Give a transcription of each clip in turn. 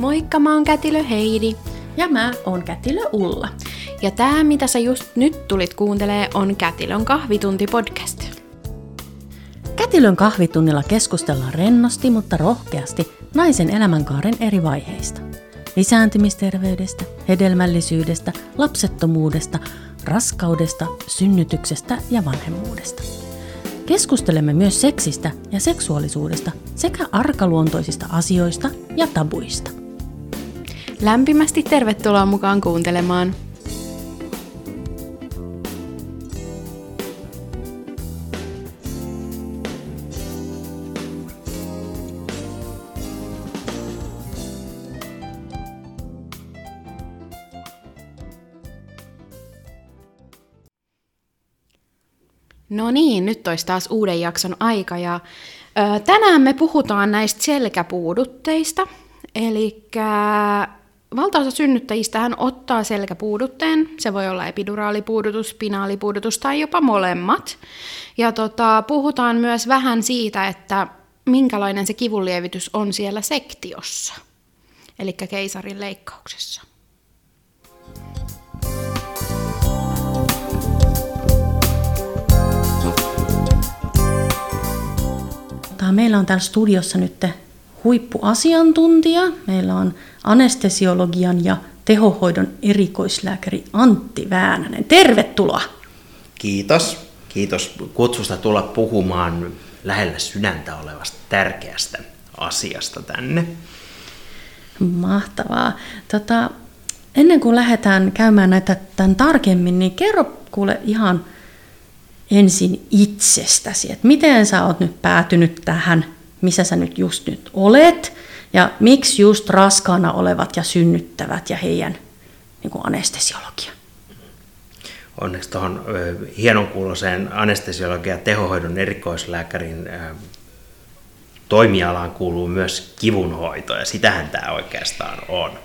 Moikka, mä oon Kätilö Heidi. Ja mä oon Kätilö Ulla. Ja tää, mitä sä just nyt tulit kuuntelee, on Kätilön kahvitunti podcast. Kätilön kahvitunnilla keskustellaan rennosti, mutta rohkeasti naisen elämänkaaren eri vaiheista. Lisääntymisterveydestä, hedelmällisyydestä, lapsettomuudesta, raskaudesta, synnytyksestä ja vanhemmuudesta. Keskustelemme myös seksistä ja seksuaalisuudesta sekä arkaluontoisista asioista ja tabuista. Lämpimästi tervetuloa mukaan kuuntelemaan. No niin, nyt olisi taas uuden jakson aika ja ö, tänään me puhutaan näistä selkäpuudutteista. Eli valtaosa synnyttäjistähän ottaa selkäpuudutteen. Se voi olla epiduraalipuudutus, spinaalipuudutus tai jopa molemmat. Ja tota, puhutaan myös vähän siitä, että minkälainen se kivunlievitys on siellä sektiossa, eli keisarin leikkauksessa. Meillä on täällä studiossa nyt huippuasiantuntija. Meillä on anestesiologian ja tehohoidon erikoislääkäri Antti Väänänen. Tervetuloa! Kiitos. Kiitos kutsusta tulla puhumaan lähellä sydäntä olevasta tärkeästä asiasta tänne. Mahtavaa. Tota, ennen kuin lähdetään käymään näitä tämän tarkemmin, niin kerro kuule ihan ensin itsestäsi, että miten sä oot nyt päätynyt tähän, missä sä nyt just nyt olet, ja miksi just raskaana olevat ja synnyttävät ja heidän niin kuin anestesiologia? Onneksi tuohon hienon kuuloseen anestesiologia tehohoidon erikoislääkärin toimialaan kuuluu myös kivunhoito, ja sitähän tämä oikeastaan on.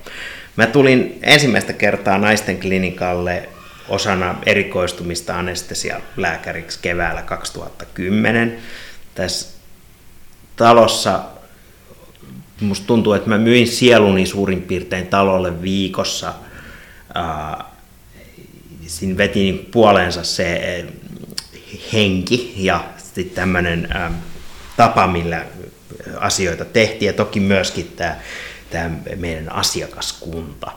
Mä tulin ensimmäistä kertaa naisten klinikalle osana erikoistumista anestesialääkäriksi keväällä 2010. Tässä talossa musta tuntuu, että mä myin sieluni suurin piirtein talolle viikossa. siinä veti niin puoleensa se henki ja sitten tämmöinen tapa, millä asioita tehtiin ja toki myöskin tämä, tämä meidän asiakaskunta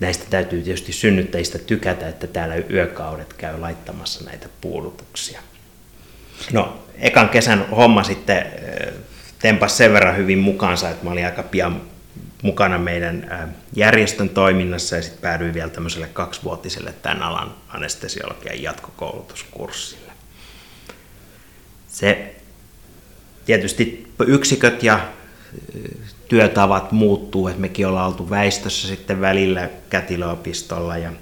näistä täytyy tietysti synnyttäjistä tykätä, että täällä yökaudet käy laittamassa näitä puudutuksia. No, ekan kesän homma sitten tempas sen verran hyvin mukaansa, että mä olin aika pian mukana meidän järjestön toiminnassa ja sitten päädyin vielä tämmöiselle kaksivuotiselle tämän alan anestesiologian jatkokoulutuskurssille. Se tietysti yksiköt ja työtavat muuttuu, että mekin ollaan oltu väistössä sitten välillä kätilöopistolla ja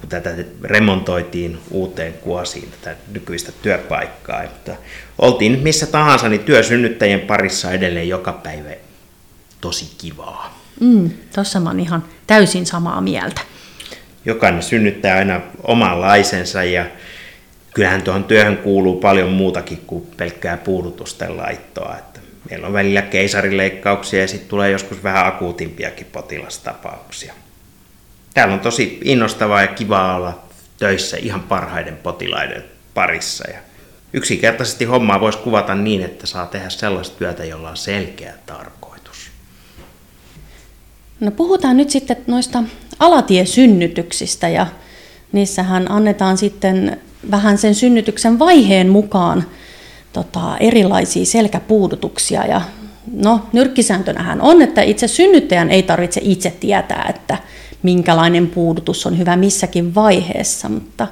kun tätä remontoitiin uuteen kuosiin, tätä nykyistä työpaikkaa. Että oltiin missä tahansa, niin työsynnyttäjien parissa edelleen joka päivä tosi kivaa. Mm, Tuossa mä oon ihan täysin samaa mieltä. Jokainen synnyttää aina omanlaisensa ja kyllähän tuohon työhön kuuluu paljon muutakin kuin pelkkää puudutusten laittoa. Että Meillä on välillä keisarileikkauksia ja sitten tulee joskus vähän akuutimpiakin potilastapauksia. Täällä on tosi innostavaa ja kivaa olla töissä ihan parhaiden potilaiden parissa. Ja yksinkertaisesti hommaa voisi kuvata niin, että saa tehdä sellaista työtä, jolla on selkeä tarkoitus. No puhutaan nyt sitten noista alatiesynnytyksistä ja niissähän annetaan sitten vähän sen synnytyksen vaiheen mukaan tota, erilaisia selkäpuudutuksia. Ja no, nyrkkisääntönähän on, että itse synnyttäjän ei tarvitse itse tietää, että minkälainen puudutus on hyvä missäkin vaiheessa, mutta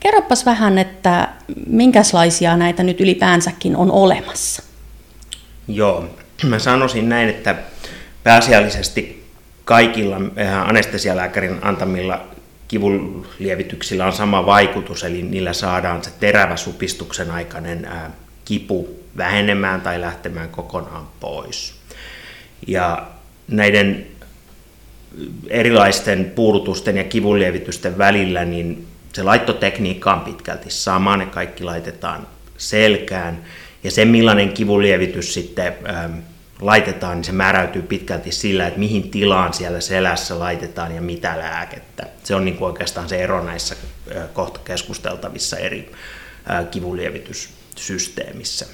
kerropas vähän, että minkälaisia näitä nyt ylipäänsäkin on olemassa. Joo, mä sanoisin näin, että pääasiallisesti kaikilla anestesialääkärin antamilla kivunlievityksillä on sama vaikutus, eli niillä saadaan se terävä supistuksen aikainen kipu vähenemään tai lähtemään kokonaan pois. Ja näiden erilaisten puudutusten ja kivunlievitysten välillä, niin se laittotekniikka on pitkälti sama, ne kaikki laitetaan selkään. Ja se millainen kivunlievitys sitten ähm, laitetaan, niin se määräytyy pitkälti sillä, että mihin tilaan siellä selässä laitetaan ja mitä lääkettä. Se on niin kuin oikeastaan se ero näissä kohta keskusteltavissa eri kivunlievityssysteemissä.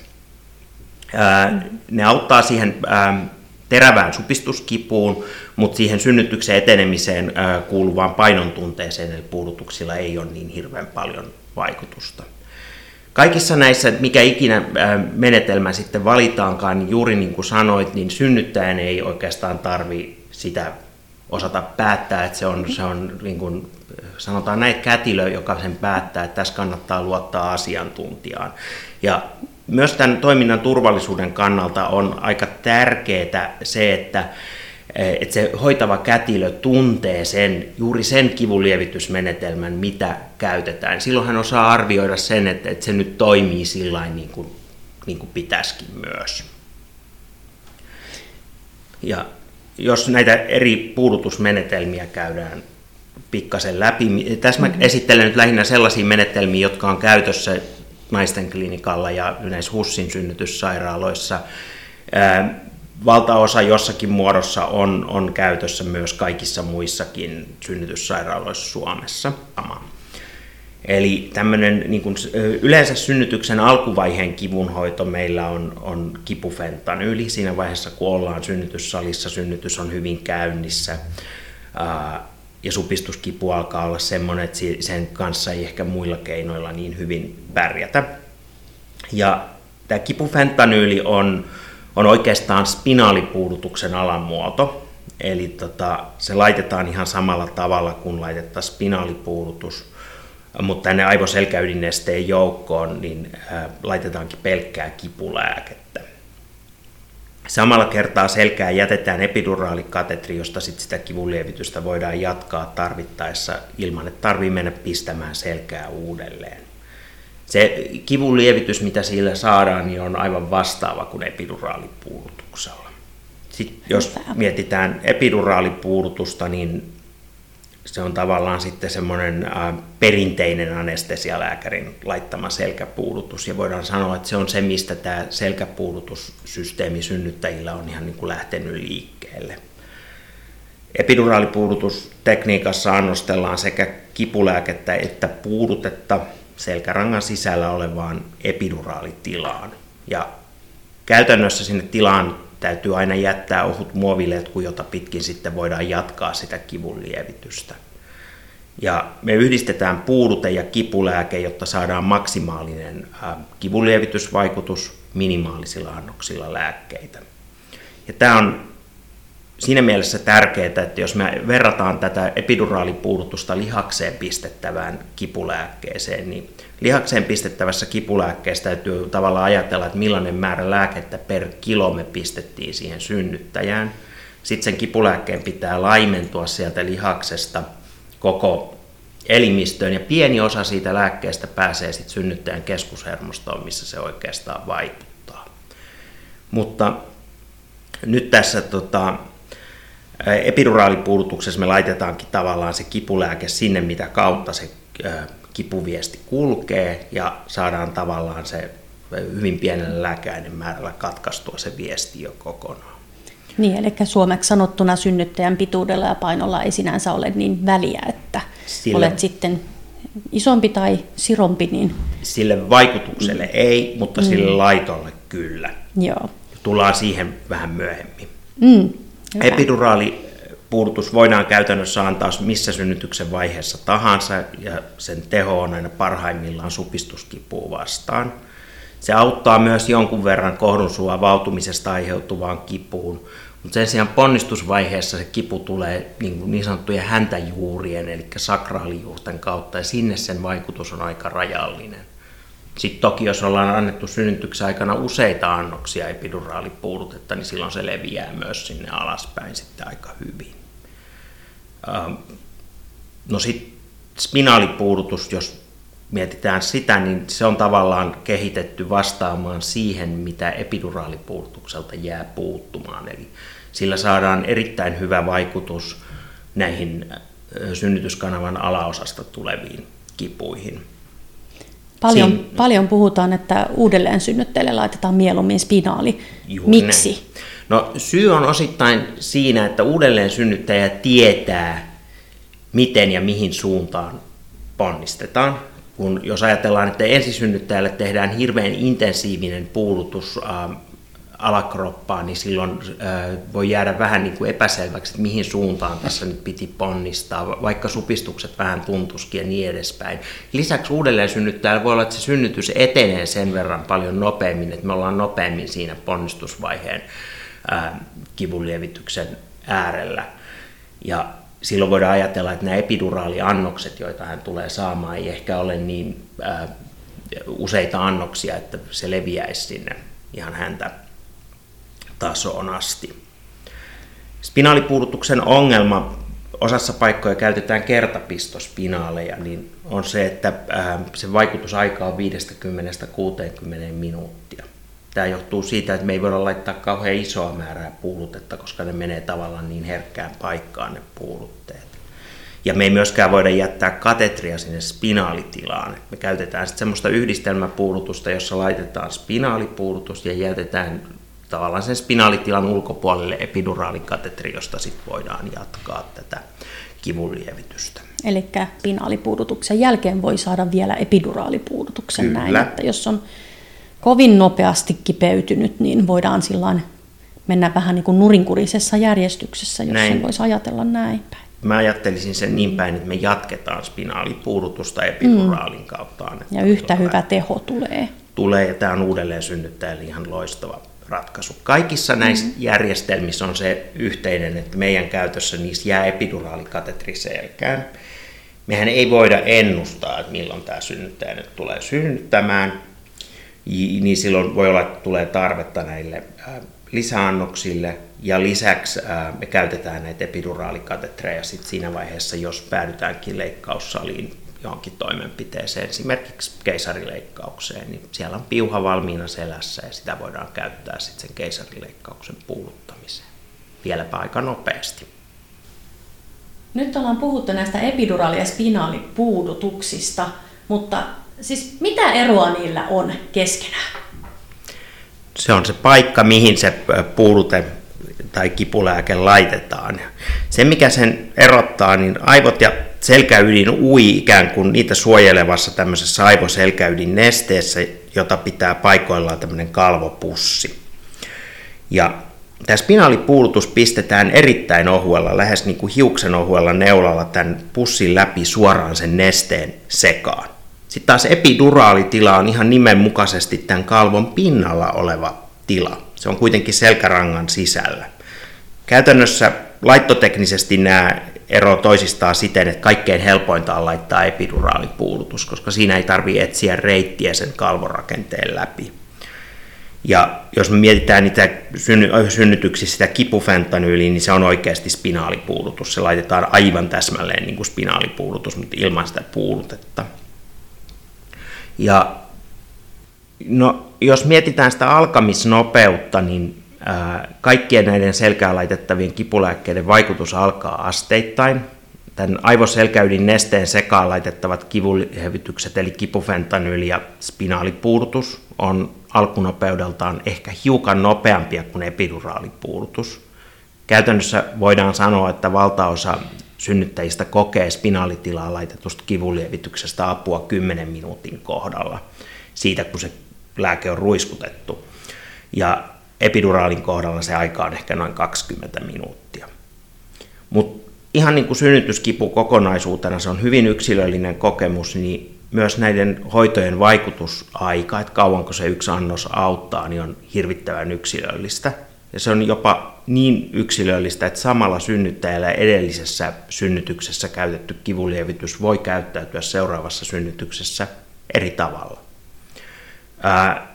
Ne auttaa siihen terävään supistuskipuun, mutta siihen synnytyksen etenemiseen kuuluvaan painontunteeseen eli puudutuksilla ei ole niin hirveän paljon vaikutusta. Kaikissa näissä, mikä ikinä menetelmä sitten valitaankaan, niin juuri niin kuin sanoit, niin synnyttäjän ei oikeastaan tarvi sitä osata päättää, että se on, se on niin kuin, sanotaan näin kätilö, joka sen päättää, että tässä kannattaa luottaa asiantuntijaan. Ja myös tämän toiminnan turvallisuuden kannalta on aika tärkeää se, että että se hoitava kätilö tuntee sen, juuri sen kivunlievitysmenetelmän, mitä käytetään. Silloin hän osaa arvioida sen, että, että se nyt toimii sillä niin kuin, niin kuin pitäisikin myös. Ja jos näitä eri puudutusmenetelmiä käydään pikkasen läpi, tässä mä mm-hmm. esittelen nyt lähinnä sellaisia menetelmiä, jotka on käytössä naisten klinikalla ja näissä HUSSin synnytyssairaaloissa. Valtaosa jossakin muodossa on, on käytössä myös kaikissa muissakin synnytyssairaaloissa Suomessa. Eli tämmöinen niin kuin, yleensä synnytyksen alkuvaiheen kivunhoito meillä on, on kipufentanyyli. Siinä vaiheessa, kun ollaan synnytyssalissa, synnytys on hyvin käynnissä. Ja supistuskipu alkaa olla semmoinen, että sen kanssa ei ehkä muilla keinoilla niin hyvin pärjätä. Ja tämä kipufentanyyli on, on oikeastaan spinaalipuudutuksen alamuoto. Eli tota, se laitetaan ihan samalla tavalla kuin laitettaisiin spinaalipuudutus, mutta tänne aivoselkäydinesteen joukkoon niin ää, laitetaankin pelkkää kipulääkettä. Samalla kertaa selkää jätetään epiduraalikatetri, josta sit sitä kivunlievitystä voidaan jatkaa tarvittaessa ilman, että tarvii mennä pistämään selkää uudelleen se kivun lievitys, mitä sillä saadaan, niin on aivan vastaava kuin epiduraalipuudutuksella. Sitten jos mietitään epiduraalipuudutusta, niin se on tavallaan sitten semmoinen perinteinen anestesialääkärin laittama selkäpuudutus. Ja voidaan sanoa, että se on se, mistä tämä selkäpuudutussysteemi synnyttäjillä on ihan niin kuin lähtenyt liikkeelle. Epiduraalipuudutustekniikassa annostellaan sekä kipulääkettä että puudutetta – selkärangan sisällä olevaan epiduraalitilaan. Ja käytännössä sinne tilaan täytyy aina jättää ohut muoviletku, jota pitkin sitten voidaan jatkaa sitä kivun lievitystä. Ja me yhdistetään puudute ja kipulääke, jotta saadaan maksimaalinen kivunlievitysvaikutus minimaalisilla annoksilla lääkkeitä. Ja tämä on siinä mielessä tärkeää, että jos me verrataan tätä epiduraalipuudutusta lihakseen pistettävään kipulääkkeeseen, niin lihakseen pistettävässä kipulääkkeessä täytyy tavallaan ajatella, että millainen määrä lääkettä per kilo me pistettiin siihen synnyttäjään. Sitten sen kipulääkkeen pitää laimentua sieltä lihaksesta koko elimistöön ja pieni osa siitä lääkkeestä pääsee sitten synnyttäjän keskushermostoon, missä se oikeastaan vaikuttaa. Mutta nyt tässä tota, Epiduraalipuudutuksessa me laitetaankin tavallaan se kipulääke sinne, mitä kautta se kipuviesti kulkee ja saadaan tavallaan se hyvin pienellä lääkeaineen määrällä katkaistua se viesti jo kokonaan. Niin, eli suomeksi sanottuna synnyttäjän pituudella ja painolla ei sinänsä ole niin väliä, että Sille, olet sitten isompi tai sirompi. Niin... Sille vaikutukselle mm. ei, mutta mm. sille laitolle kyllä. Joo. Tullaan siihen vähän myöhemmin. Mm. Epiduraalipuudutus voidaan käytännössä antaa missä synnytyksen vaiheessa tahansa ja sen teho on aina parhaimmillaan supistuskipua vastaan. Se auttaa myös jonkun verran kohdunsuun vautumisesta aiheutuvaan kipuun, mutta sen sijaan ponnistusvaiheessa se kipu tulee niin, niin sanottujen häntäjuurien, eli sakraalijuurten kautta, ja sinne sen vaikutus on aika rajallinen. Sitten toki jos ollaan annettu synnytyksen aikana useita annoksia epiduraalipuudutetta, niin silloin se leviää myös sinne alaspäin sitten aika hyvin. Ähm, no sitten spinaalipuudutus, jos mietitään sitä, niin se on tavallaan kehitetty vastaamaan siihen, mitä epiduraalipuudutukselta jää puuttumaan. Eli sillä saadaan erittäin hyvä vaikutus näihin äh, synnytyskanavan alaosasta tuleviin kipuihin. Paljon, Siin... paljon puhutaan, että uudelleen synnyttäjille laitetaan mieluummin spinaali. Juuri Miksi? Näin. No syy on osittain siinä, että uudelleen synnyttäjä tietää, miten ja mihin suuntaan ponnistetaan. Kun jos ajatellaan, että ensisynnyttäjälle tehdään hirveän intensiivinen puulutus äh, alakroppaan, niin silloin äh, voi jäädä vähän niin kuin epäselväksi, että mihin suuntaan tässä nyt piti ponnistaa, vaikka supistukset vähän tuntuskin ja niin edespäin. Lisäksi uudelleen synnyttäjällä voi olla, että se synnytys etenee sen verran paljon nopeammin, että me ollaan nopeammin siinä ponnistusvaiheen äh, kivunlievityksen äärellä. Ja silloin voidaan ajatella, että nämä epiduraaliannokset, joita hän tulee saamaan, ei ehkä ole niin äh, useita annoksia, että se leviäisi sinne ihan häntä tasoon asti. Spinaalipuudutuksen ongelma, osassa paikkoja käytetään kertapistospinaaleja, niin on se, että se vaikutusaika on 50-60 minuuttia. Tämä johtuu siitä, että me ei voida laittaa kauhean isoa määrää puulutetta, koska ne menee tavallaan niin herkkään paikkaan ne puulutteet. Ja me ei myöskään voida jättää katetria sinne spinaalitilaan. Me käytetään sitten semmoista yhdistelmäpuulutusta, jossa laitetaan spinaalipuulutus ja jätetään tavallaan sen spinaalitilan ulkopuolelle epiduraalikatetri, josta sitten voidaan jatkaa tätä kivunlievitystä. Eli spinaalipuudutuksen jälkeen voi saada vielä epiduraalipuudutuksen Kyllä. näin, että jos on kovin nopeasti kipeytynyt, niin voidaan silloin mennä vähän niin kuin nurinkurisessa järjestyksessä, jos näin. sen voisi ajatella näin päin. Mä ajattelisin sen niin päin, että me jatketaan spinaalipuudutusta epiduraalin mm. kautta. Ja yhtä hyvä teho tulee. Tulee, ja tämä on uudelleen synnyttäjälle ihan loistava ratkaisu. Kaikissa näissä mm. järjestelmissä on se yhteinen, että meidän käytössä niissä jää epiduraalikatetri selkään. Mehän ei voida ennustaa, että milloin tämä synnyttäjä nyt tulee synnyttämään, niin silloin voi olla, että tulee tarvetta näille lisäannoksille, ja lisäksi me käytetään näitä epiduraalikatetreja sit siinä vaiheessa, jos päädytäänkin leikkaussaliin johonkin toimenpiteeseen, esimerkiksi keisarileikkaukseen, niin siellä on piuha valmiina selässä ja sitä voidaan käyttää sitten sen keisarileikkauksen puuluttamiseen. Vieläpä aika nopeasti. Nyt ollaan puhuttu näistä epiduraali- ja spinaalipuudutuksista, mutta siis mitä eroa niillä on keskenään? Se on se paikka, mihin se puudute tai kipulääke laitetaan. Se, mikä sen erottaa, niin aivot ja selkäydin ui ikään kuin niitä suojelevassa tämmöisessä aivoselkäydin nesteessä, jota pitää paikoillaan tämmöinen kalvopussi. Ja tämä spinaalipuulutus pistetään erittäin ohuella, lähes niin kuin hiuksen ohuella neulalla tämän pussin läpi suoraan sen nesteen sekaan. Sitten taas epiduraalitila on ihan nimenmukaisesti tämän kalvon pinnalla oleva tila. Se on kuitenkin selkärangan sisällä. Käytännössä laittoteknisesti nämä ero toisistaan siten, että kaikkein helpointa on laittaa epiduraalipuulutus, koska siinä ei tarvitse etsiä reittiä sen kalvorakenteen läpi. Ja jos me mietitään niitä synnytyksissä sitä kipufentanyyliä, niin se on oikeasti spinaalipuulutus. Se laitetaan aivan täsmälleen niin kuin spinaalipuulutus, mutta ilman sitä puulutetta. Ja no, jos mietitään sitä alkamisnopeutta, niin kaikkien näiden selkään laitettavien kipulääkkeiden vaikutus alkaa asteittain. Tämän aivoselkäydin nesteen sekaan laitettavat kivulihevitykset, eli kipufentanyyli ja spinaalipuudutus, on alkunopeudeltaan ehkä hiukan nopeampia kuin epiduraalipuudutus. Käytännössä voidaan sanoa, että valtaosa synnyttäjistä kokee spinaalitilaan laitetusta kivulievityksestä apua 10 minuutin kohdalla siitä, kun se lääke on ruiskutettu. Ja epiduraalin kohdalla se aika on ehkä noin 20 minuuttia. Mutta ihan niin kuin synnytyskipu kokonaisuutena, se on hyvin yksilöllinen kokemus, niin myös näiden hoitojen vaikutusaika, että kauanko se yksi annos auttaa, niin on hirvittävän yksilöllistä. Ja se on jopa niin yksilöllistä, että samalla synnyttäjällä edellisessä synnytyksessä käytetty kivulievitys voi käyttäytyä seuraavassa synnytyksessä eri tavalla. Ää,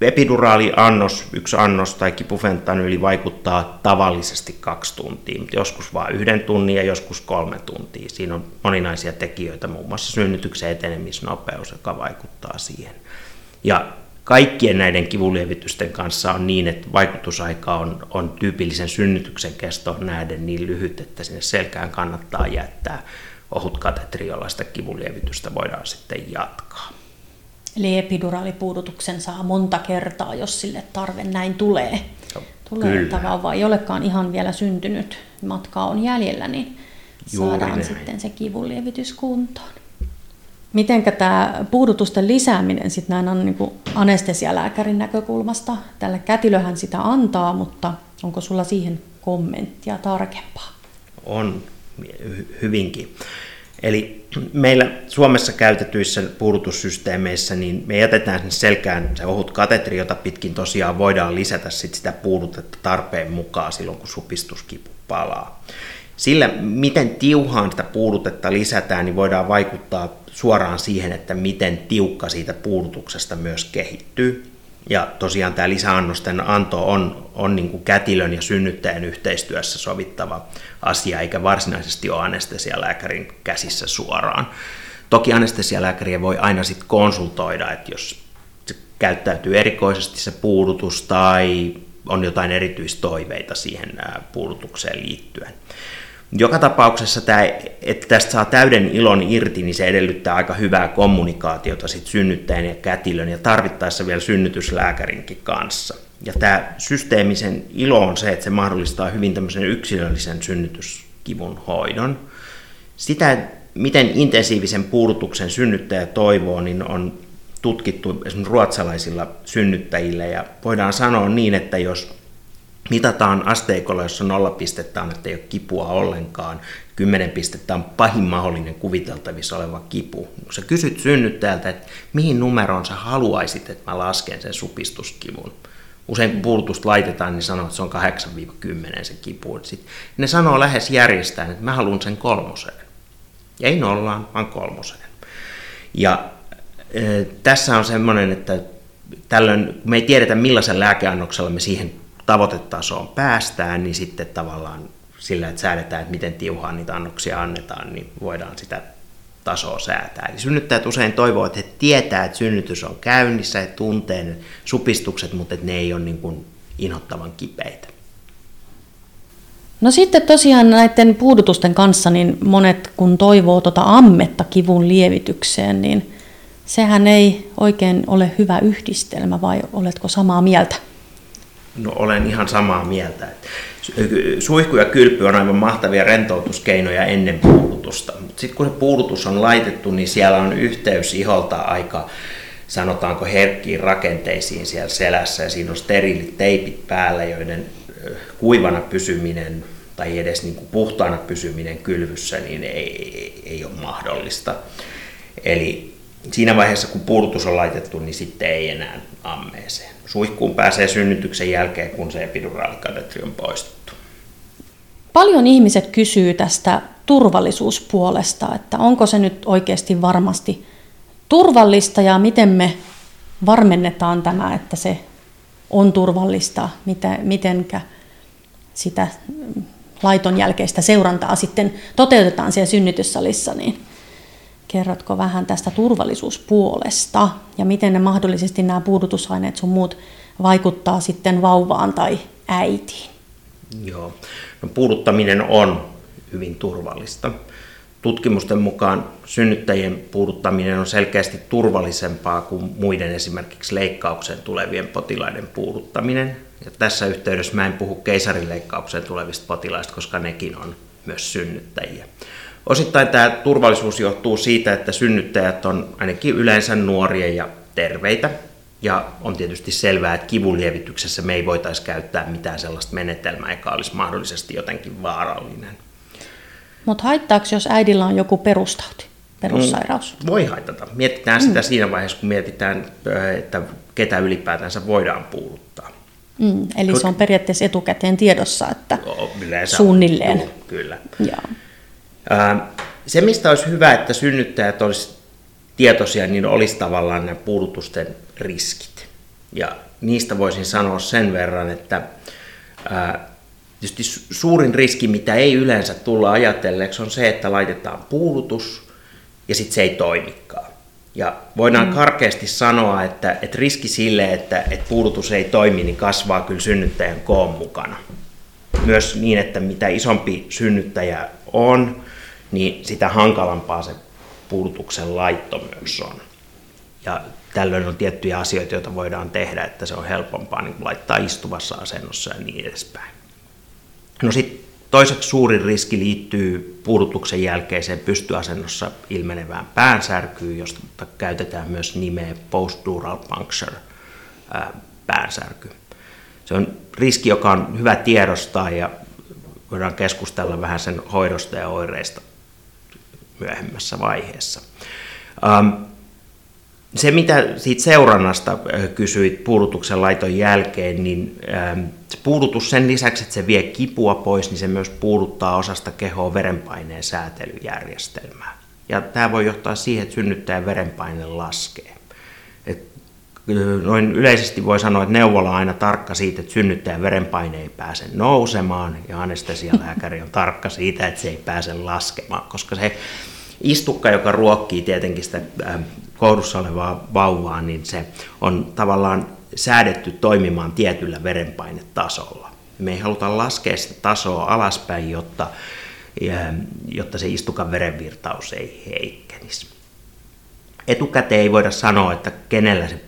epiduraaliannos, yksi annos tai kipufentanyyli vaikuttaa tavallisesti kaksi tuntia, mutta joskus vain yhden tunnin ja joskus kolme tuntia. Siinä on moninaisia tekijöitä, muun muassa synnytyksen etenemisnopeus, joka vaikuttaa siihen. Ja kaikkien näiden kivulievitysten kanssa on niin, että vaikutusaika on, on tyypillisen synnytyksen kestoon nähden niin lyhyt, että sinne selkään kannattaa jättää ohut katetri, jolla sitä kivulievitystä voidaan sitten jatkaa. Eli epiduraalipuudutuksen saa monta kertaa, jos sille tarve näin tulee. tulee, että vauva ei olekaan ihan vielä syntynyt, matkaa on jäljellä, niin Juuri saadaan näin. sitten se kivunlievitys kuntoon. Mitenkä tämä puudutusten lisääminen sitten näin on niin anestesialääkärin näkökulmasta? Tällä kätilöhän sitä antaa, mutta onko sulla siihen kommenttia tarkempaa? On hyvinkin. Eli meillä Suomessa käytetyissä puudutussysteemeissä niin me jätetään sinne selkään se ohut katetri, jota pitkin tosiaan voidaan lisätä sit sitä puudutetta tarpeen mukaan silloin, kun supistuskipu palaa. Sillä, miten tiuhaan sitä puudutetta lisätään, niin voidaan vaikuttaa suoraan siihen, että miten tiukka siitä puudutuksesta myös kehittyy. Ja tosiaan tämä lisäannosten anto on, on niin kuin kätilön ja synnyttäjän yhteistyössä sovittava asia, eikä varsinaisesti ole anestesialääkärin käsissä suoraan. Toki anestesialääkäriä voi aina sitten konsultoida, että jos se käyttäytyy erikoisesti se puudutus tai on jotain erityistoiveita siihen puudutukseen liittyen. Joka tapauksessa tämä, että tästä saa täyden ilon irti, niin se edellyttää aika hyvää kommunikaatiota sit synnyttäjän ja kätilön ja tarvittaessa vielä synnytyslääkärinkin kanssa. Ja tämä systeemisen ilo on se, että se mahdollistaa hyvin tämmöisen yksilöllisen synnytyskivun hoidon. Sitä, miten intensiivisen puudutuksen synnyttäjä toivoo, niin on tutkittu esimerkiksi ruotsalaisilla synnyttäjillä ja voidaan sanoa niin, että jos mitataan asteikolla, jossa nolla pistettä on, että ei ole kipua ollenkaan, kymmenen pistettä on pahin mahdollinen kuviteltavissa oleva kipu. Kun sä kysyt synnyttäjältä, että mihin numeroon sä haluaisit, että mä lasken sen supistuskivun, usein kun puutusta laitetaan, niin sanoo, että se on 8-10 se kipu. Sitten ne sanoo lähes järjestään, että mä haluan sen kolmoseen. Ja ei nollaan, vaan kolmoseen. Ja e, tässä on semmoinen, että tällöin, me ei tiedetä millaisen lääkeannoksella me siihen tavoitetasoon päästään, niin sitten tavallaan sillä, että säädetään, että miten tiuhaan niitä annoksia annetaan, niin voidaan sitä tasoa säätää. Eli synnyttäjät usein toivovat, että he tietää, että synnytys on käynnissä, he tuntee ne supistukset, mutta että ne ei ole niin kuin inhottavan kipeitä. No sitten tosiaan näiden puudutusten kanssa, niin monet kun toivoo tuota ammetta kivun lievitykseen, niin sehän ei oikein ole hyvä yhdistelmä, vai oletko samaa mieltä? No olen ihan samaa mieltä. Suihku ja kylpy on aivan mahtavia rentoutuskeinoja ennen puudutusta. Sitten kun se puudutus on laitettu, niin siellä on yhteys iholta aika sanotaanko herkkiin rakenteisiin siellä selässä ja siinä on steriilit teipit päällä, joiden kuivana pysyminen tai edes niin kuin puhtaana pysyminen kylvyssä niin ei, ei, ei ole mahdollista. Eli siinä vaiheessa kun puudutus on laitettu, niin sitten ei enää ammeeseen suihkuun pääsee synnytyksen jälkeen, kun se epiduraalikatetri on poistettu. Paljon ihmiset kysyy tästä turvallisuuspuolesta, että onko se nyt oikeasti varmasti turvallista ja miten me varmennetaan tämä, että se on turvallista, miten, mitenkä sitä laiton jälkeistä seurantaa sitten toteutetaan siellä synnytyssalissa, niin Kerrotko vähän tästä turvallisuuspuolesta ja miten ne mahdollisesti nämä puudutusaineet sun muut vaikuttaa sitten vauvaan tai äitiin? Joo, no, puuduttaminen on hyvin turvallista. Tutkimusten mukaan synnyttäjien puuduttaminen on selkeästi turvallisempaa kuin muiden esimerkiksi leikkaukseen tulevien potilaiden puuduttaminen. Ja tässä yhteydessä mä en puhu keisarileikkaukseen tulevista potilaista, koska nekin on myös synnyttäjiä. Osittain tämä turvallisuus johtuu siitä, että synnyttäjät on ainakin yleensä nuoria ja terveitä. Ja on tietysti selvää, että kivunlievityksessä me ei voitaisi käyttää mitään sellaista menetelmää, joka olisi mahdollisesti jotenkin vaarallinen. Mutta haittaako, jos äidillä on joku perustauti, perussairaus? Mm, voi haitata. Mietitään mm. sitä siinä vaiheessa, kun mietitään, että ketä ylipäätänsä voidaan puuduttaa. Mm, eli Kut... se on periaatteessa etukäteen tiedossa, että Yleensä suunnilleen. On, kyllä. Ja. Se, mistä olisi hyvä, että synnyttäjät olisivat tietoisia, niin olisi tavallaan nämä puudutusten riskit. Ja niistä voisin sanoa sen verran, että tietysti suurin riski, mitä ei yleensä tulla ajatelleeksi, on se, että laitetaan puudutus ja sitten se ei toimikaan. Ja voidaan mm. karkeasti sanoa, että, että riski sille, että, että puudutus ei toimi, niin kasvaa kyllä synnyttäjän koon mukana. Myös niin, että mitä isompi synnyttäjä on, niin sitä hankalampaa se puudutuksen laitto myös on. Ja tällöin on tiettyjä asioita, joita voidaan tehdä, että se on helpompaa niin laittaa istuvassa asennossa ja niin edespäin. No sitten toiseksi suurin riski liittyy puudutuksen jälkeiseen pystyasennossa ilmenevään päänsärkyyn, josta käytetään myös nimeä postdural puncture päänsärky. Se on riski, joka on hyvä tiedostaa ja voidaan keskustella vähän sen hoidosta ja oireista myöhemmässä vaiheessa. Se, mitä siitä seurannasta kysyit puudutuksen laiton jälkeen, niin se puudutus sen lisäksi, että se vie kipua pois, niin se myös puuduttaa osasta kehoa verenpaineen säätelyjärjestelmää. Ja tämä voi johtaa siihen, että synnyttäjän verenpaine laskee. Et noin yleisesti voi sanoa, että neuvola on aina tarkka siitä, että synnyttäjän verenpaine ei pääse nousemaan, ja anestesialääkäri on tarkka siitä, että se ei pääse laskemaan, koska se istukka, joka ruokkii tietenkin sitä kohdussa olevaa vauvaa, niin se on tavallaan säädetty toimimaan tietyllä verenpainetasolla. Me ei haluta laskea sitä tasoa alaspäin, jotta, jotta se istukan verenvirtaus ei heikkenisi. Etukäteen ei voida sanoa, että kenellä se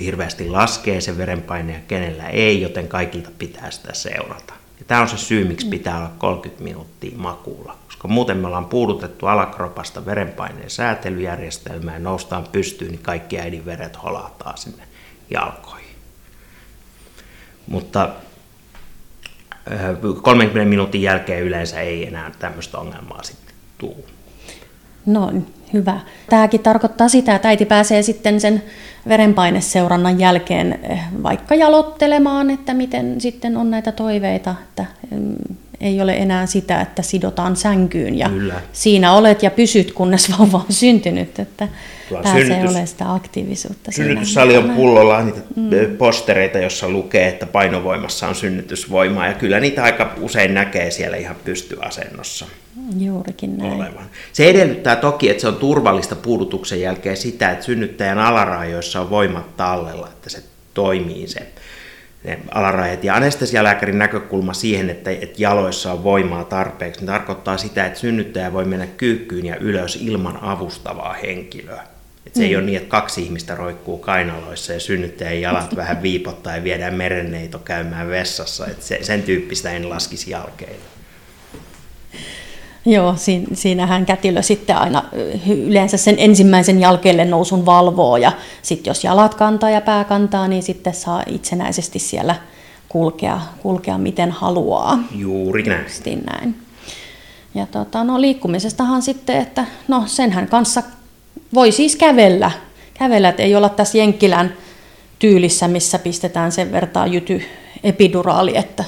hirveästi laskee se verenpaine ja kenellä ei, joten kaikilta pitää sitä seurata. Ja tämä on se syy, miksi pitää olla 30 minuuttia makuulla, koska muuten me ollaan puudutettu alakropasta verenpaineen säätelyjärjestelmää ja noustaan pystyyn, niin kaikki äidin veret holahtaa sinne jalkoihin. Mutta 30 minuutin jälkeen yleensä ei enää tämmöistä ongelmaa sitten tule. No hyvä. Tämäkin tarkoittaa sitä, että äiti pääsee sitten sen verenpaineseurannan jälkeen eh, vaikka jalottelemaan, että miten sitten on näitä toiveita, että ei ole enää sitä, että sidotaan sänkyyn ja Kyllä. siinä olet ja pysyt, kunnes vauva on syntynyt, että Tuo pääsee synnytys, olemaan sitä aktiivisuutta. Synnytyssali on pullolla niitä mm. postereita, jossa lukee, että painovoimassa on synnytysvoimaa ja kyllä niitä aika usein näkee siellä ihan pystyasennossa. Juurikin näin. Olevan. Se edellyttää toki, että se on turvallista puudutuksen jälkeen sitä, että synnyttäjän alaraajoissa on voimat tallella, että se toimii se ne. Ja anestesialääkärin näkökulma siihen, että, että jaloissa on voimaa tarpeeksi, niin tarkoittaa sitä, että synnyttäjä voi mennä kyykkyyn ja ylös ilman avustavaa henkilöä. Et se mm. ei ole niin, että kaksi ihmistä roikkuu kainaloissa ja synnyttäjän jalat vähän viipottaa ja viedään merenneito käymään vessassa. Et se, sen tyyppistä en laskisi jälkeen. Joo, siinähän kätilö sitten aina yleensä sen ensimmäisen jälkeelle nousun valvoo ja sitten jos jalat kantaa ja pää kantaa, niin sitten saa itsenäisesti siellä kulkea, kulkea miten haluaa. Juuri näin. näin. Ja tota, no, liikkumisestahan sitten, että no senhän kanssa voi siis kävellä, kävellä että ei olla tässä Jenkkilän tyylissä, missä pistetään sen vertaa jyty epiduraali, että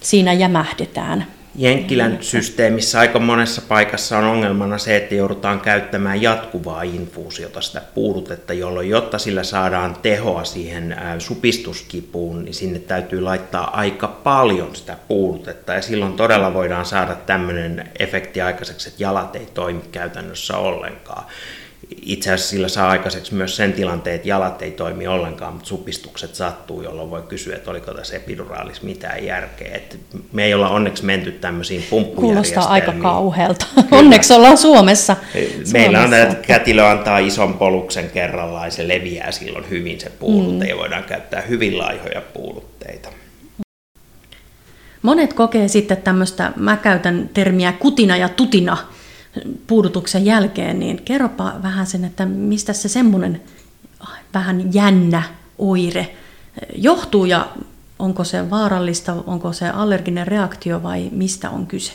siinä jämähdetään. Jenkkilän systeemissä aika monessa paikassa on ongelmana se, että joudutaan käyttämään jatkuvaa infuusiota, sitä puudutetta, jolloin jotta sillä saadaan tehoa siihen supistuskipuun, niin sinne täytyy laittaa aika paljon sitä puudutetta. Ja silloin todella voidaan saada tämmöinen efekti aikaiseksi, että jalat ei toimi käytännössä ollenkaan itse asiassa sillä saa aikaiseksi myös sen tilanteen, että jalat ei toimi ollenkaan, mutta supistukset sattuu, jolloin voi kysyä, että oliko tässä epiduraalis mitään järkeä. Että me ei olla onneksi menty tämmöisiin pumppujärjestelmiin. Kuulostaa aika kauhealta. Onneksi ollaan Suomessa. Meillä on että kätilö antaa ison poluksen kerrallaan ja se leviää silloin hyvin se puudutte mm. ja voidaan käyttää hyvin laihoja puudutteita. Monet kokee sitten tämmöistä, mä käytän termiä kutina ja tutina, puudutuksen jälkeen, niin kerropa vähän sen, että mistä se semmoinen vähän jännä oire johtuu ja onko se vaarallista, onko se allerginen reaktio vai mistä on kyse?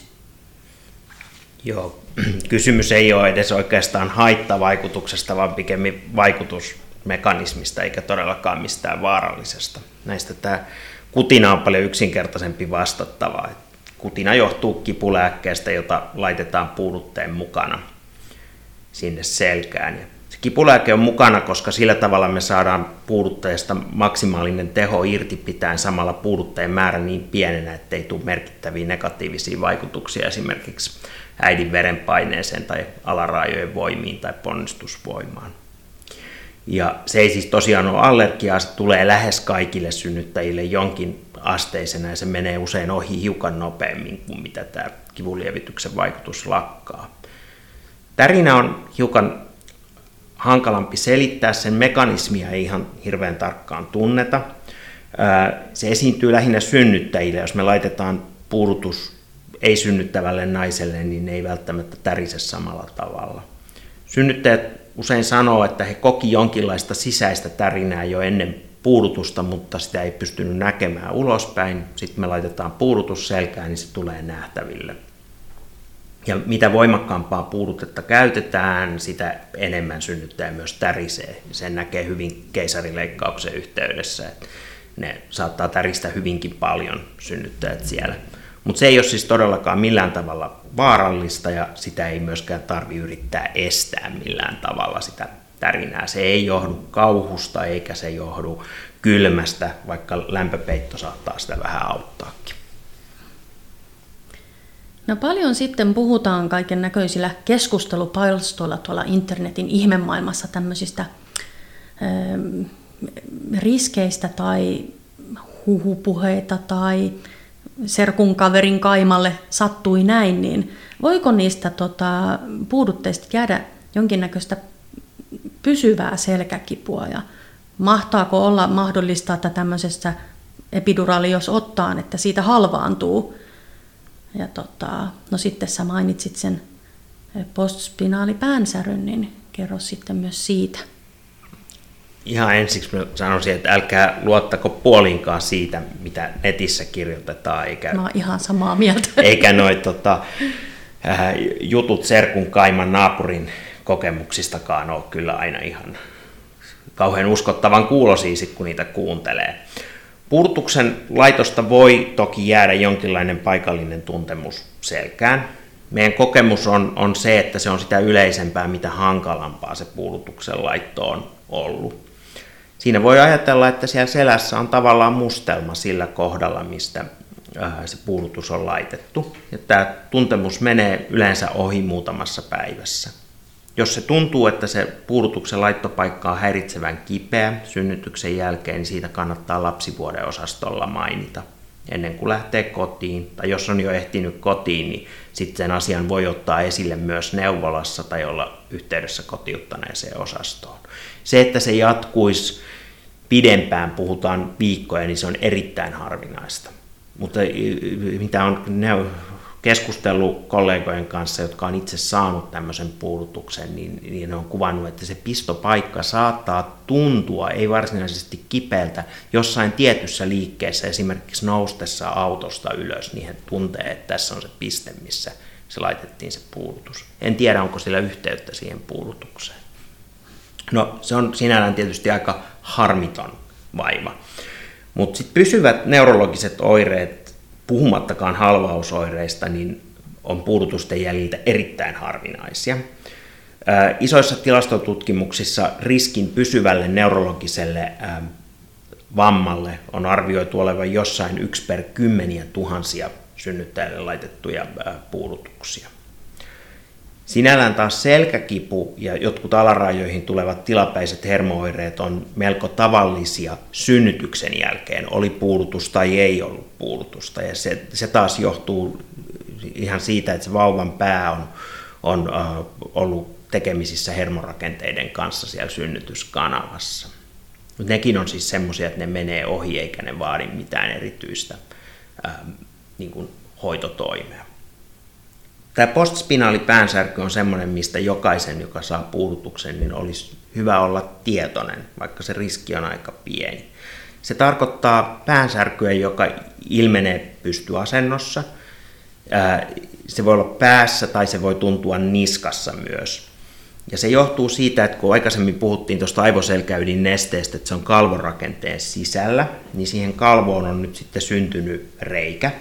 Joo, kysymys ei ole edes oikeastaan haittavaikutuksesta, vaan pikemmin vaikutusmekanismista eikä todellakaan mistään vaarallisesta. Näistä tämä kutina on paljon yksinkertaisempi vastattava. Kutina johtuu kipulääkkeestä, jota laitetaan puudutteen mukana sinne selkään. Se kipulääke on mukana, koska sillä tavalla me saadaan puudutteesta maksimaalinen teho irti pitäen samalla puudutteen määrä niin pienenä, ettei tule merkittäviä negatiivisia vaikutuksia esimerkiksi äidin verenpaineeseen tai alaraajojen voimiin tai ponnistusvoimaan. Ja se ei siis tosiaan ole allergiaa, se tulee lähes kaikille synnyttäjille jonkin asteisena ja se menee usein ohi hiukan nopeammin kuin mitä tämä kivunlievityksen vaikutus lakkaa. Tärinä on hiukan hankalampi selittää, sen mekanismia ei ihan hirveän tarkkaan tunneta. Se esiintyy lähinnä synnyttäjille, jos me laitetaan puudutus ei-synnyttävälle naiselle, niin ne ei välttämättä tärise samalla tavalla. Synnyttäjät usein sanoo, että he koki jonkinlaista sisäistä tärinää jo ennen puudutusta, mutta sitä ei pystynyt näkemään ulospäin. Sitten me laitetaan puudutus selkään, niin se tulee nähtäville. Ja mitä voimakkaampaa puudutetta käytetään, sitä enemmän synnyttäjä myös tärisee. Sen näkee hyvin keisarileikkauksen yhteydessä, että ne saattaa täristä hyvinkin paljon synnyttäjät siellä. Mutta se ei ole siis todellakaan millään tavalla vaarallista ja sitä ei myöskään tarvi yrittää estää millään tavalla sitä tärinää. Se ei johdu kauhusta eikä se johdu kylmästä, vaikka lämpöpeitto saattaa sitä vähän auttaakin. No paljon sitten puhutaan kaiken näköisillä keskustelupalstoilla tuolla internetin ihmemaailmassa tämmöisistä ö, riskeistä tai huhupuheita tai serkun kaverin kaimalle sattui näin, niin voiko niistä tota, puudutteista jäädä jonkinnäköistä pysyvää selkäkipua ja mahtaako olla mahdollista, että tämmöisessä epiduraali, jos ottaa, että siitä halvaantuu. Ja tota, no sitten sä mainitsit sen postspinaalipäänsäryn, niin kerro sitten myös siitä ihan ensiksi mä sanoisin, että älkää luottako puolinkaan siitä, mitä netissä kirjoitetaan. Eikä, mä oon ihan samaa mieltä. Eikä noit tota, äh, jutut Serkun Kaiman naapurin kokemuksistakaan ole kyllä aina ihan kauhean uskottavan kuulosiisi, kun niitä kuuntelee. Purtuksen laitosta voi toki jäädä jonkinlainen paikallinen tuntemus selkään. Meidän kokemus on, on se, että se on sitä yleisempää, mitä hankalampaa se puudutuksen laitto on ollut. Siinä voi ajatella, että siellä selässä on tavallaan mustelma sillä kohdalla, mistä äh, se puudutus on laitettu. Ja tämä tuntemus menee yleensä ohi muutamassa päivässä. Jos se tuntuu, että se puudutuksen laittopaikka on häiritsevän kipeä synnytyksen jälkeen, niin siitä kannattaa lapsivuoden osastolla mainita ennen kuin lähtee kotiin. Tai jos on jo ehtinyt kotiin, niin sitten sen asian voi ottaa esille myös neuvolassa tai olla yhteydessä kotiuttaneeseen osastoon. Se, että se jatkuisi pidempään, puhutaan viikkoja, niin se on erittäin harvinaista. Mutta mitä on keskustellut kollegojen kanssa, jotka on itse saanut tämmöisen puudutuksen, niin, niin ne on kuvannut, että se pistopaikka saattaa tuntua, ei varsinaisesti kipeältä, jossain tietyssä liikkeessä, esimerkiksi noustessa autosta ylös, niin he tuntee, että tässä on se piste, missä se laitettiin se puudutus. En tiedä, onko sillä yhteyttä siihen puudutukseen. No se on sinällään tietysti aika harmiton vaiva. Mutta sitten pysyvät neurologiset oireet, puhumattakaan halvausoireista, niin on puudutusten jäljiltä erittäin harvinaisia. Isoissa tilastotutkimuksissa riskin pysyvälle neurologiselle vammalle on arvioitu olevan jossain yksi per kymmeniä tuhansia synnyttäjille laitettuja puudutuksia. Sinällään taas selkäkipu ja jotkut alarajoihin tulevat tilapäiset hermooireet on melko tavallisia synnytyksen jälkeen, oli puudutus tai ei ollut puudutusta. Ja se, se taas johtuu ihan siitä, että se vauvan pää on, on äh, ollut tekemisissä hermorakenteiden kanssa siellä synnytyskanavassa. Mutta nekin on siis semmoisia, että ne menee ohi eikä ne vaadi mitään erityistä äh, niin kuin hoitotoimea. Tämä postspinaali päänsärky on semmoinen, mistä jokaisen, joka saa puudutuksen, niin olisi hyvä olla tietoinen, vaikka se riski on aika pieni. Se tarkoittaa päänsärkyä, joka ilmenee pystyasennossa. Se voi olla päässä tai se voi tuntua niskassa myös. Ja se johtuu siitä, että kun aikaisemmin puhuttiin tuosta aivoselkäydin nesteestä, että se on kalvorakenteen sisällä, niin siihen kalvoon on nyt sitten syntynyt reikä.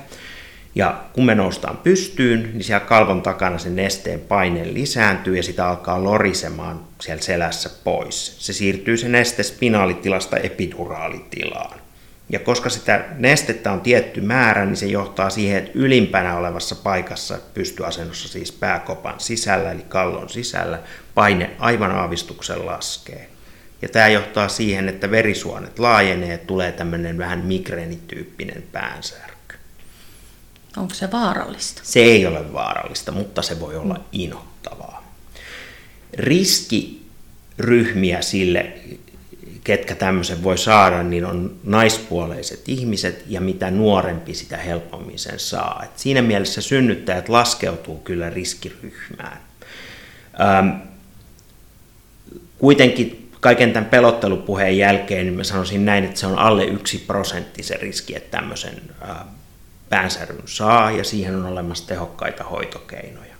Ja kun me noustaan pystyyn, niin siellä kalvon takana se nesteen paine lisääntyy ja sitä alkaa lorisemaan siellä selässä pois. Se siirtyy se neste spinaalitilasta epiduraalitilaan. Ja koska sitä nestettä on tietty määrä, niin se johtaa siihen, että ylimpänä olevassa paikassa pystyasennossa, siis pääkopan sisällä, eli kallon sisällä, paine aivan aavistuksen laskee. Ja tämä johtaa siihen, että verisuonet laajenee ja tulee tämmöinen vähän migreenityyppinen päänsärky. Onko se vaarallista? Se ei ole vaarallista, mutta se voi olla mm. inottavaa. Riski ryhmiä sille, ketkä tämmöisen voi saada, niin on naispuoleiset ihmiset ja mitä nuorempi, sitä helpommin sen saa. Et siinä mielessä synnyttäjät laskeutuu kyllä riskiryhmään. Ähm, kuitenkin kaiken tämän pelottelupuheen jälkeen niin mä sanoisin näin, että se on alle yksi prosentti se riski, että tämmöisen äh, päänsäryn saa ja siihen on olemassa tehokkaita hoitokeinoja.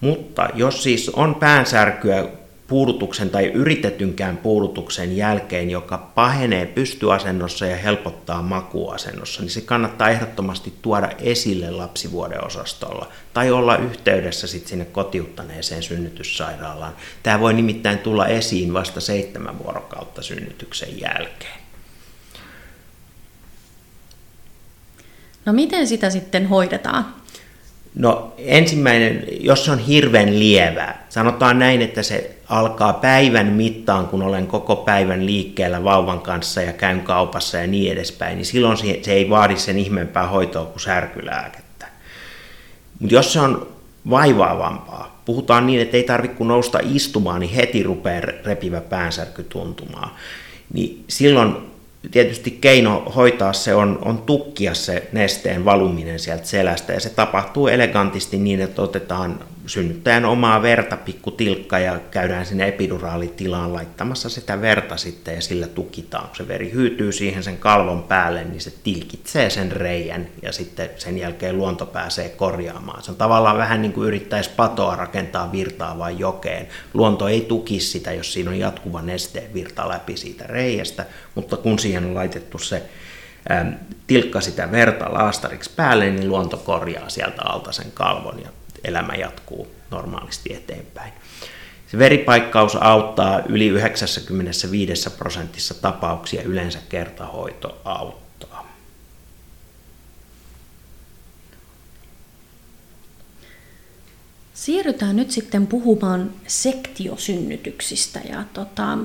Mutta jos siis on päänsärkyä puudutuksen tai yritetynkään puudutuksen jälkeen, joka pahenee pystyasennossa ja helpottaa makuasennossa, niin se kannattaa ehdottomasti tuoda esille lapsivuodeosastolla tai olla yhteydessä sit sinne kotiuttaneeseen synnytyssairaalaan. Tämä voi nimittäin tulla esiin vasta seitsemän vuorokautta synnytyksen jälkeen. No miten sitä sitten hoidetaan? No ensimmäinen, jos se on hirveän lievää, sanotaan näin, että se alkaa päivän mittaan, kun olen koko päivän liikkeellä vauvan kanssa ja käyn kaupassa ja niin edespäin, niin silloin se ei vaadi sen ihmeempää hoitoa kuin särkylääkettä. Mutta jos se on vaivaavampaa, puhutaan niin, että ei tarvitse kun nousta istumaan, niin heti rupeaa repivä päänsärky tuntumaan, niin silloin tietysti keino hoitaa se on, on tukkia se nesteen valuminen sieltä selästä ja se tapahtuu elegantisti niin, että otetaan synnyttäjän omaa verta, pikku tilkka ja käydään sinne epiduraalitilaan laittamassa sitä verta sitten ja sillä tukitaan. Kun se veri hyytyy siihen sen kalvon päälle, niin se tilkitsee sen reijän ja sitten sen jälkeen luonto pääsee korjaamaan. Se on tavallaan vähän niin kuin yrittäisi patoa rakentaa virtaa vai jokeen. Luonto ei tuki sitä, jos siinä on jatkuva nesteen virta läpi siitä reiästä, mutta kun siihen on laitettu se tilkka sitä verta laastariksi päälle, niin luonto korjaa sieltä alta sen kalvon ja elämä jatkuu normaalisti eteenpäin. Se veripaikkaus auttaa yli 95 prosentissa tapauksia, yleensä kertahoito auttaa. Siirrytään nyt sitten puhumaan sektiosynnytyksistä. Ja tota,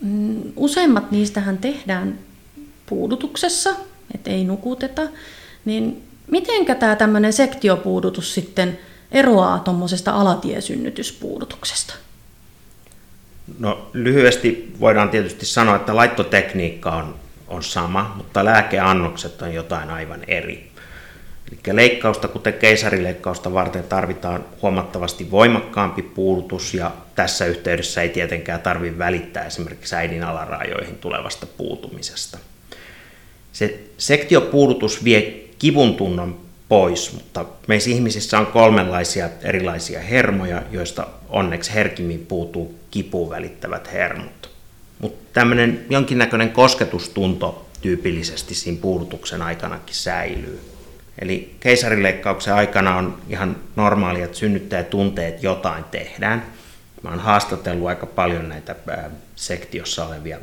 mm, useimmat niistähän tehdään puudutuksessa, ettei nukuteta. Niin mitenkä tämä tämmöinen sektiopuudutus sitten eroaa tuommoisesta alatiesynnytyspuudutuksesta? No lyhyesti voidaan tietysti sanoa, että laittotekniikka on, on sama, mutta lääkeannokset on jotain aivan eri. Eli leikkausta, kuten keisarileikkausta varten, tarvitaan huomattavasti voimakkaampi puudutus ja tässä yhteydessä ei tietenkään tarvitse välittää esimerkiksi äidin alarajoihin tulevasta puutumisesta. Se sektiopuudutus vie kivun tunnon pois, mutta meissä ihmisissä on kolmenlaisia erilaisia hermoja, joista onneksi herkimmin puutuu kipuun välittävät hermot. Mutta tämmöinen jonkinnäköinen kosketustunto tyypillisesti siinä puudutuksen aikanakin säilyy. Eli keisarileikkauksen aikana on ihan normaalia, että synnyttäjä tuntee, että jotain tehdään. Mä oon haastatellut aika paljon näitä sektiossa olevia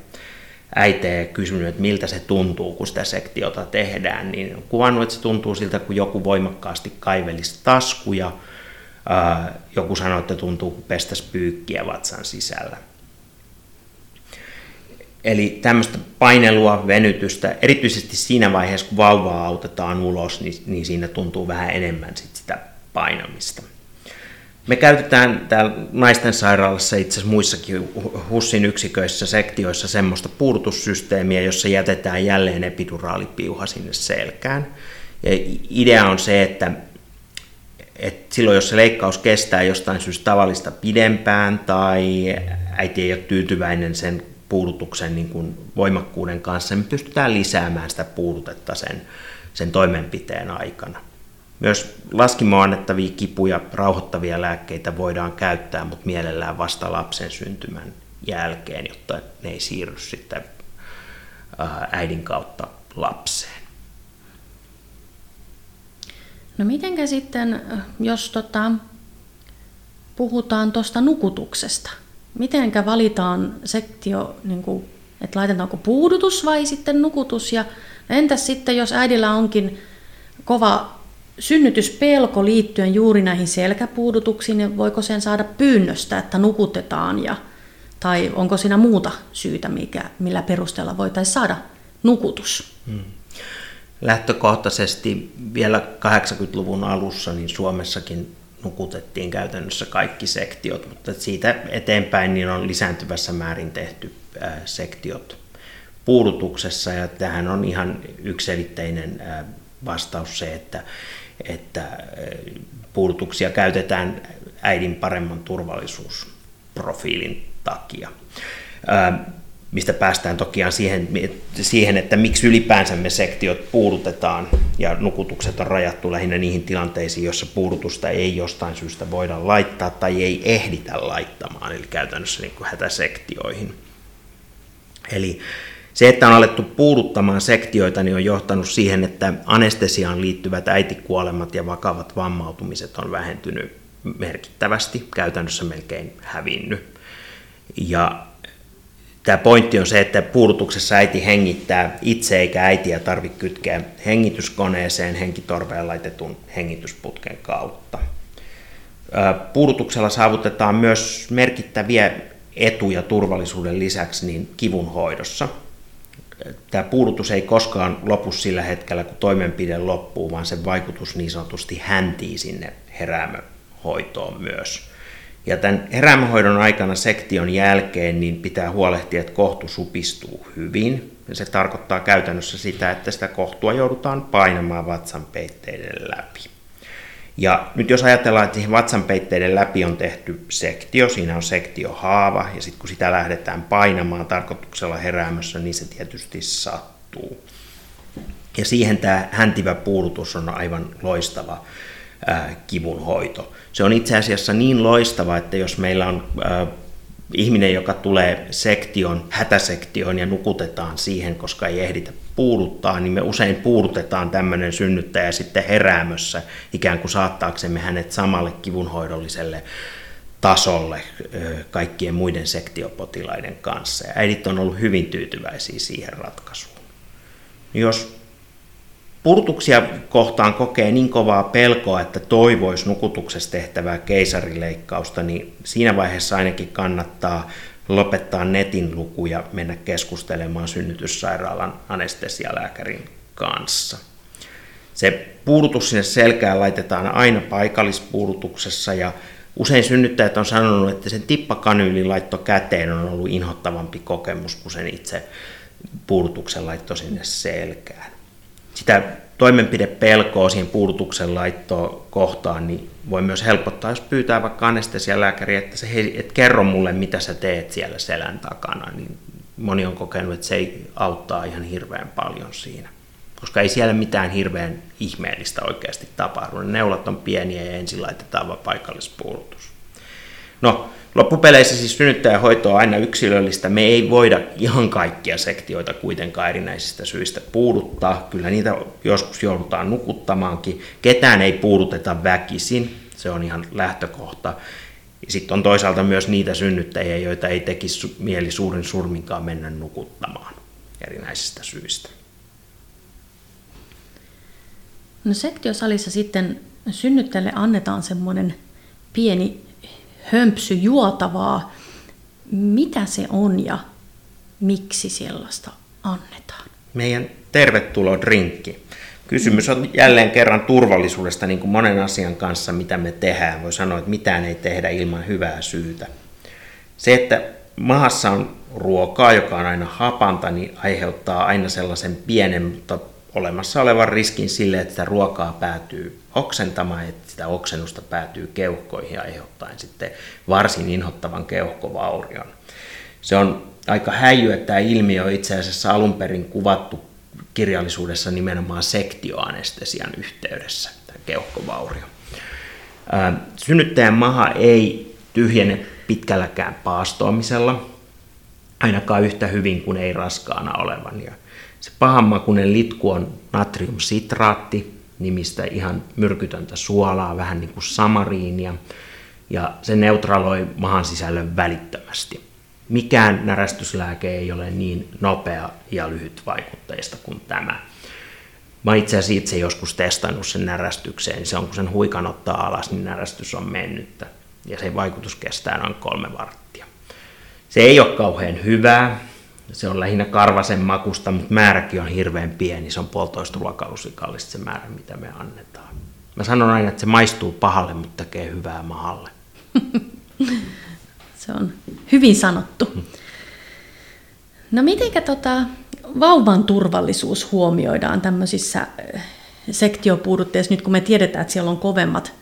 äitejä kysynyt, että miltä se tuntuu, kun sitä sektiota tehdään, niin on kuvannut, että se tuntuu siltä, kun joku voimakkaasti kaivelisi taskuja, joku sanoi, että tuntuu, kun pestäisi pyykkiä vatsan sisällä. Eli tämmöistä painelua, venytystä, erityisesti siinä vaiheessa, kun vauvaa autetaan ulos, niin, niin siinä tuntuu vähän enemmän sit sitä painamista. Me käytetään täällä naisten sairaalassa itse asiassa muissakin HUSin yksiköissä, sektioissa semmoista puudutussysteemiä, jossa jätetään jälleen epiduraalipiuha sinne selkään. Ja idea on se, että, että silloin jos se leikkaus kestää jostain syystä tavallista pidempään tai äiti ei ole tyytyväinen sen puudutuksen niin kuin voimakkuuden kanssa, niin me pystytään lisäämään sitä puudutetta sen, sen toimenpiteen aikana. Myös laskimoon annettavia kipuja rauhoittavia lääkkeitä voidaan käyttää, mutta mielellään vasta lapsen syntymän jälkeen, jotta ne ei siirry sitten äidin kautta lapseen. No mitenkä sitten, jos tota, puhutaan tuosta nukutuksesta, mitenkä valitaan sektio, niin kuin, että laitetaanko puudutus vai sitten nukutus, ja entäs sitten, jos äidillä onkin kova synnytyspelko liittyen juuri näihin selkäpuudutuksiin, niin voiko sen saada pyynnöstä, että nukutetaan, ja, tai onko siinä muuta syytä, mikä, millä perusteella voitaisiin saada nukutus? Hmm. Lähtökohtaisesti vielä 80-luvun alussa niin Suomessakin nukutettiin käytännössä kaikki sektiot, mutta siitä eteenpäin niin on lisääntyvässä määrin tehty sektiot puudutuksessa ja tähän on ihan ykselitteinen vastaus se, että, että puudutuksia käytetään äidin paremman turvallisuusprofiilin takia mistä päästään toki siihen, siihen, että miksi ylipäänsä me sektiot puudutetaan ja nukutukset on rajattu lähinnä niihin tilanteisiin, joissa puudutusta ei jostain syystä voida laittaa tai ei ehditä laittamaan, eli käytännössä niin kuin hätäsektioihin. Eli se, että on alettu puuduttamaan sektioita, niin on johtanut siihen, että anestesiaan liittyvät äitikuolemat ja vakavat vammautumiset on vähentynyt merkittävästi, käytännössä melkein hävinnyt. Ja Tämä pointti on se, että puudutuksessa äiti hengittää itse eikä äitiä tarvitse kytkeä hengityskoneeseen henkitorveen laitetun hengitysputken kautta. Puudutuksella saavutetaan myös merkittäviä etuja turvallisuuden lisäksi niin kivun hoidossa. Tämä puudutus ei koskaan lopu sillä hetkellä, kun toimenpide loppuu, vaan sen vaikutus niin sanotusti häntii sinne heräämöhoitoon myös. Ja tämän erämhoidon aikana sektion jälkeen niin pitää huolehtia, että kohtu supistuu hyvin. Se tarkoittaa käytännössä sitä, että sitä kohtua joudutaan painamaan vatsanpeitteiden läpi. Ja nyt jos ajatellaan, että vatsanpeitteiden läpi on tehty sektio, siinä on sektiohaava, ja sitten kun sitä lähdetään painamaan tarkoituksella heräämössä, niin se tietysti sattuu. Ja siihen tämä häntivä puudutus on aivan loistava kivun hoito. Se on itse asiassa niin loistava, että jos meillä on ihminen, joka tulee sektion, hätäsektioon ja nukutetaan siihen, koska ei ehditä puuduttaa, niin me usein puudutetaan tämmöinen synnyttäjä sitten heräämössä ikään kuin saattaaksemme hänet samalle kivunhoidolliselle tasolle kaikkien muiden sektiopotilaiden kanssa. Ja äidit on ollut hyvin tyytyväisiä siihen ratkaisuun. Jos Purtuksia kohtaan kokee niin kovaa pelkoa, että toivoisi nukutuksessa tehtävää keisarileikkausta, niin siinä vaiheessa ainakin kannattaa lopettaa netin luku ja mennä keskustelemaan synnytyssairaalan anestesialääkärin kanssa. Se puudutus sinne selkään laitetaan aina paikallispuudutuksessa ja usein synnyttäjät on sanonut, että sen tippakanyylin laitto käteen on ollut inhottavampi kokemus kuin sen itse puudutuksen laitto sinne selkään sitä toimenpidepelkoa siihen puudutuksen laittoon kohtaan, niin voi myös helpottaa, jos pyytää vaikka anestesialääkäriä, että se hei, et kerro mulle, mitä sä teet siellä selän takana, niin moni on kokenut, että se ei auttaa ihan hirveän paljon siinä. Koska ei siellä mitään hirveän ihmeellistä oikeasti tapahdu. Ne neulat on pieniä ja ensin laitetaan vain paikallispuudutus. No, Loppupeleissä siis synnyttäjähoito on aina yksilöllistä. Me ei voida ihan kaikkia sektioita kuitenkaan erinäisistä syistä puuduttaa. Kyllä niitä joskus joudutaan nukuttamaankin. Ketään ei puuduteta väkisin, se on ihan lähtökohta. Sitten on toisaalta myös niitä synnyttäjiä, joita ei tekisi mieli suurin surminkaan mennä nukuttamaan erinäisistä syistä. No sektiosalissa sitten synnyttäjälle annetaan semmoinen pieni hömpsy juotavaa. Mitä se on ja miksi sellaista annetaan? Meidän tervetulo drinkki. Kysymys on jälleen kerran turvallisuudesta, niin kuin monen asian kanssa, mitä me tehdään. Voi sanoa, että mitään ei tehdä ilman hyvää syytä. Se, että mahassa on ruokaa, joka on aina hapanta, niin aiheuttaa aina sellaisen pienen, mutta olemassa olevan riskin sille, että ruokaa päätyy oksentamaan, että sitä oksennusta päätyy keuhkoihin aiheuttaen sitten varsin inhottavan keuhkovaurion. Se on aika häijy, että tämä ilmiö on itse asiassa alun perin kuvattu kirjallisuudessa nimenomaan sektioanestesian yhteydessä, tämä keuhkovaurio. Synnyttäjän maha ei tyhjene pitkälläkään paastoamisella, ainakaan yhtä hyvin kuin ei raskaana olevan. Ja se pahanmakuinen litku on natriumsitraatti, nimistä ihan myrkytöntä suolaa, vähän niin kuin samariinia, ja se neutraloi mahan sisällön välittömästi. Mikään närästyslääke ei ole niin nopea ja lyhyt vaikutteista kuin tämä. Mä itse asiassa itse joskus testannut sen närästykseen, niin se on kun sen huikan ottaa alas, niin närästys on mennyttä. Ja se vaikutus kestää noin kolme varttia. Se ei ole kauhean hyvää, se on lähinnä karvasen makusta, mutta määräkin on hirveän pieni. Se on puolitoista ruokalusikallista se määrä, mitä me annetaan. Mä sanon aina, että se maistuu pahalle, mutta tekee hyvää mahalle. se on hyvin sanottu. No mitenkä tota, vauvan turvallisuus huomioidaan tämmöisissä eh, sektiopuudutteissa, nyt kun me tiedetään, että siellä on kovemmat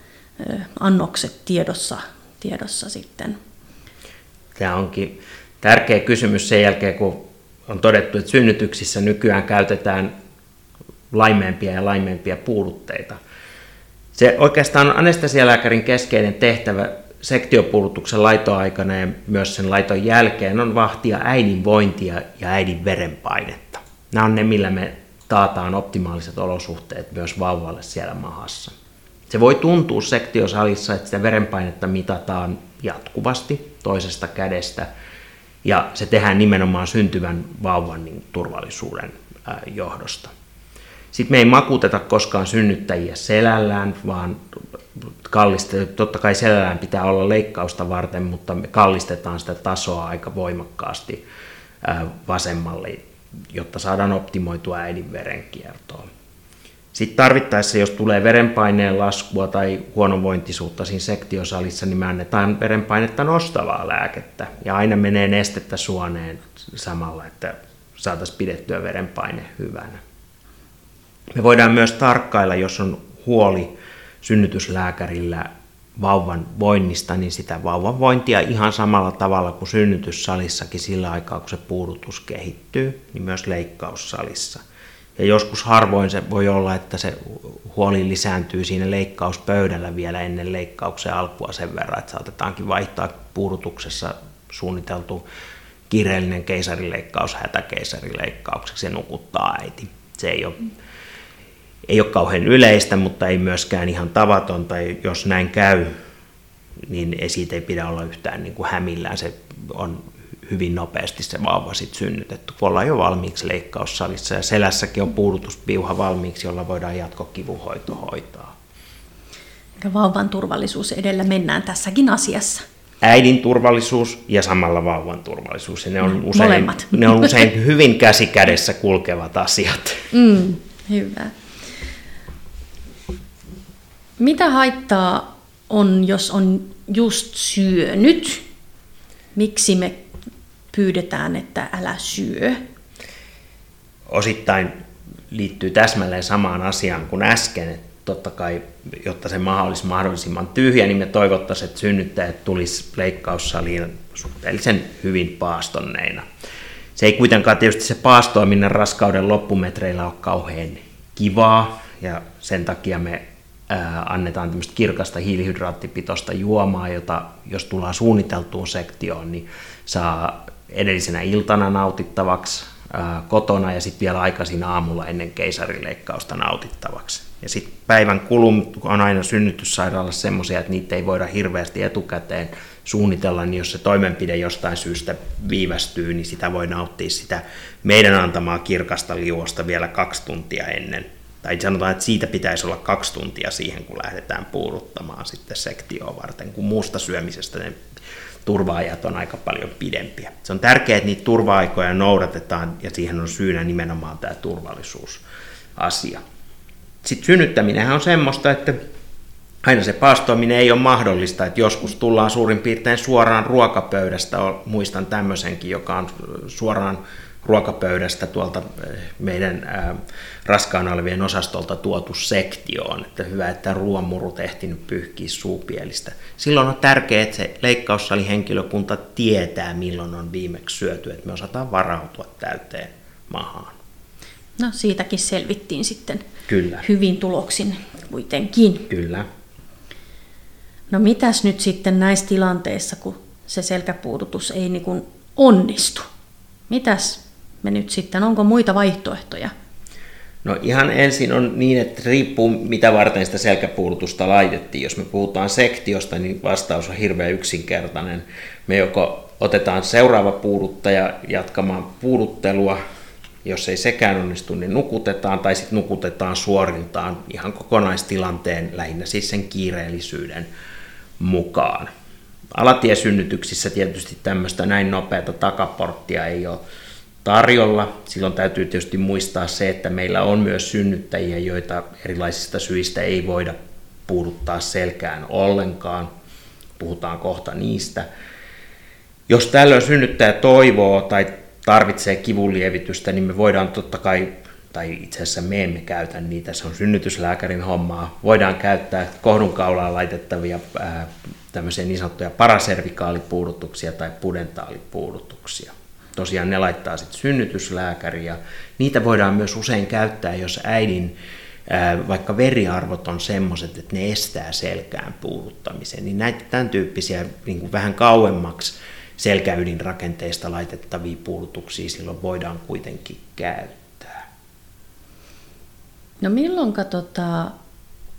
eh, annokset tiedossa, tiedossa sitten? Tämä onkin tärkeä kysymys sen jälkeen, kun on todettu, että synnytyksissä nykyään käytetään laimeempia ja laimeempia puudutteita. Se oikeastaan on anestesialääkärin keskeinen tehtävä sektiopuudutuksen laitoaikana ja myös sen laiton jälkeen on vahtia äidin vointia ja äidin verenpainetta. Nämä on ne, millä me taataan optimaaliset olosuhteet myös vauvalle siellä mahassa. Se voi tuntua sektiosalissa, että sitä verenpainetta mitataan jatkuvasti toisesta kädestä ja se tehdään nimenomaan syntyvän vauvan niin turvallisuuden johdosta. Sitten me ei makuteta koskaan synnyttäjiä selällään, vaan kalliste, totta kai selällään pitää olla leikkausta varten, mutta me kallistetaan sitä tasoa aika voimakkaasti vasemmalle, jotta saadaan optimoitua äidin verenkiertoa. Sitten tarvittaessa, jos tulee verenpaineen laskua tai huonovointisuutta siinä sektiosalissa, niin me annetaan verenpainetta nostavaa lääkettä. Ja aina menee nestettä suoneen samalla, että saataisiin pidettyä verenpaine hyvänä. Me voidaan myös tarkkailla, jos on huoli synnytyslääkärillä vauvan voinnista, niin sitä vauvan vointia ihan samalla tavalla kuin synnytyssalissakin sillä aikaa, kun se puudutus kehittyy, niin myös leikkaussalissa. Ja joskus harvoin se voi olla, että se huoli lisääntyy siinä leikkauspöydällä vielä ennen leikkauksen alkua sen verran, että saatetaankin vaihtaa puudutuksessa suunniteltu kiireellinen keisarileikkaus hätäkeisarileikkaukseksi ja nukuttaa äiti. Se ei ole ei ole kauhean yleistä, mutta ei myöskään ihan tavatonta. Jos näin käy, niin siitä ei pidä olla yhtään niin kuin hämillään. Se on hyvin nopeasti se vauva sit synnytetty, kun ollaan jo valmiiksi leikkaussalissa. Ja selässäkin on puudutuspiuha valmiiksi, jolla voidaan jatkokivuhoito hoitaa. Ja vauvan turvallisuus edellä mennään tässäkin asiassa. Äidin turvallisuus ja samalla vauvan turvallisuus. Ja ne on usein, ne on usein hyvin käsi kädessä kulkevat asiat. Mm, hyvä. Mitä haittaa on, jos on just syönyt? Miksi me pyydetään, että älä syö? Osittain liittyy täsmälleen samaan asiaan kuin äsken. Että totta kai, jotta se maha olisi mahdollisimman tyhjä, niin me toivottaisiin, että synnyttäjät tulisi leikkaussaliin suhteellisen hyvin paastonneina. Se ei kuitenkaan tietysti se paastoaminen raskauden loppumetreillä ole kauhean kivaa, ja sen takia me annetaan tämmöistä kirkasta hiilihydraattipitoista juomaa, jota jos tullaan suunniteltuun sektioon, niin saa edellisenä iltana nautittavaksi kotona ja sitten vielä aikaisin aamulla ennen keisarileikkausta nautittavaksi. Ja sitten päivän kulum on aina synnytyssairaalassa semmoisia, että niitä ei voida hirveästi etukäteen suunnitella, niin jos se toimenpide jostain syystä viivästyy, niin sitä voi nauttia sitä meidän antamaa kirkasta liuosta vielä kaksi tuntia ennen tai sanotaan, että siitä pitäisi olla kaksi tuntia siihen, kun lähdetään puuduttamaan sitten sektioon varten, kun muusta syömisestä ne turvaajat on aika paljon pidempiä. Se on tärkeää, että niitä turva-aikoja noudatetaan ja siihen on syynä nimenomaan tämä turvallisuusasia. Sitten synnyttäminen on semmoista, että aina se paastoaminen ei ole mahdollista, että joskus tullaan suurin piirtein suoraan ruokapöydästä, muistan tämmöisenkin, joka on suoraan ruokapöydästä tuolta eh, meidän ää, raskaana olevien osastolta tuotu sektioon, että hyvä, että ruoanmurut ehtinyt pyyhkiä suupielistä. Silloin on tärkeää, että se leikkaussalihenkilökunta tietää, milloin on viimeksi syöty, että me osataan varautua täyteen mahaan. No siitäkin selvittiin sitten Kyllä. hyvin tuloksin kuitenkin. Kyllä. No mitäs nyt sitten näissä tilanteissa, kun se selkäpuudutus ei niin kuin onnistu? Mitäs me nyt sitten, onko muita vaihtoehtoja? No ihan ensin on niin, että riippuu mitä varten sitä selkäpuudutusta laitettiin. Jos me puhutaan sektiosta, niin vastaus on hirveän yksinkertainen. Me joko otetaan seuraava puuduttaja jatkamaan puuduttelua, jos ei sekään onnistu, niin nukutetaan tai sitten nukutetaan suoriltaan ihan kokonaistilanteen, lähinnä siis sen kiireellisyyden mukaan. Alatiesynnytyksissä tietysti tämmöistä näin nopeata takaporttia ei ole tarjolla. Silloin täytyy tietysti muistaa se, että meillä on myös synnyttäjiä, joita erilaisista syistä ei voida puuduttaa selkään ollenkaan. Puhutaan kohta niistä. Jos tällöin synnyttäjä toivoo tai tarvitsee kivunlievitystä, niin me voidaan totta kai, tai itse asiassa me emme käytä niitä, se on synnytyslääkärin hommaa. Voidaan käyttää kohdunkaulaan laitettavia ää, tämmöisiä niin sanottuja paraservikaalipuudutuksia tai pudentaalipuudutuksia. Tosiaan ne laittaa sitten synnytyslääkäri ja niitä voidaan myös usein käyttää, jos äidin vaikka veriarvot on semmoiset, että ne estää selkään puuduttamisen, niin näitä tämän tyyppisiä niin vähän kauemmaksi selkäydinrakenteista laitettavia puudutuksia silloin voidaan kuitenkin käyttää. No milloin tota,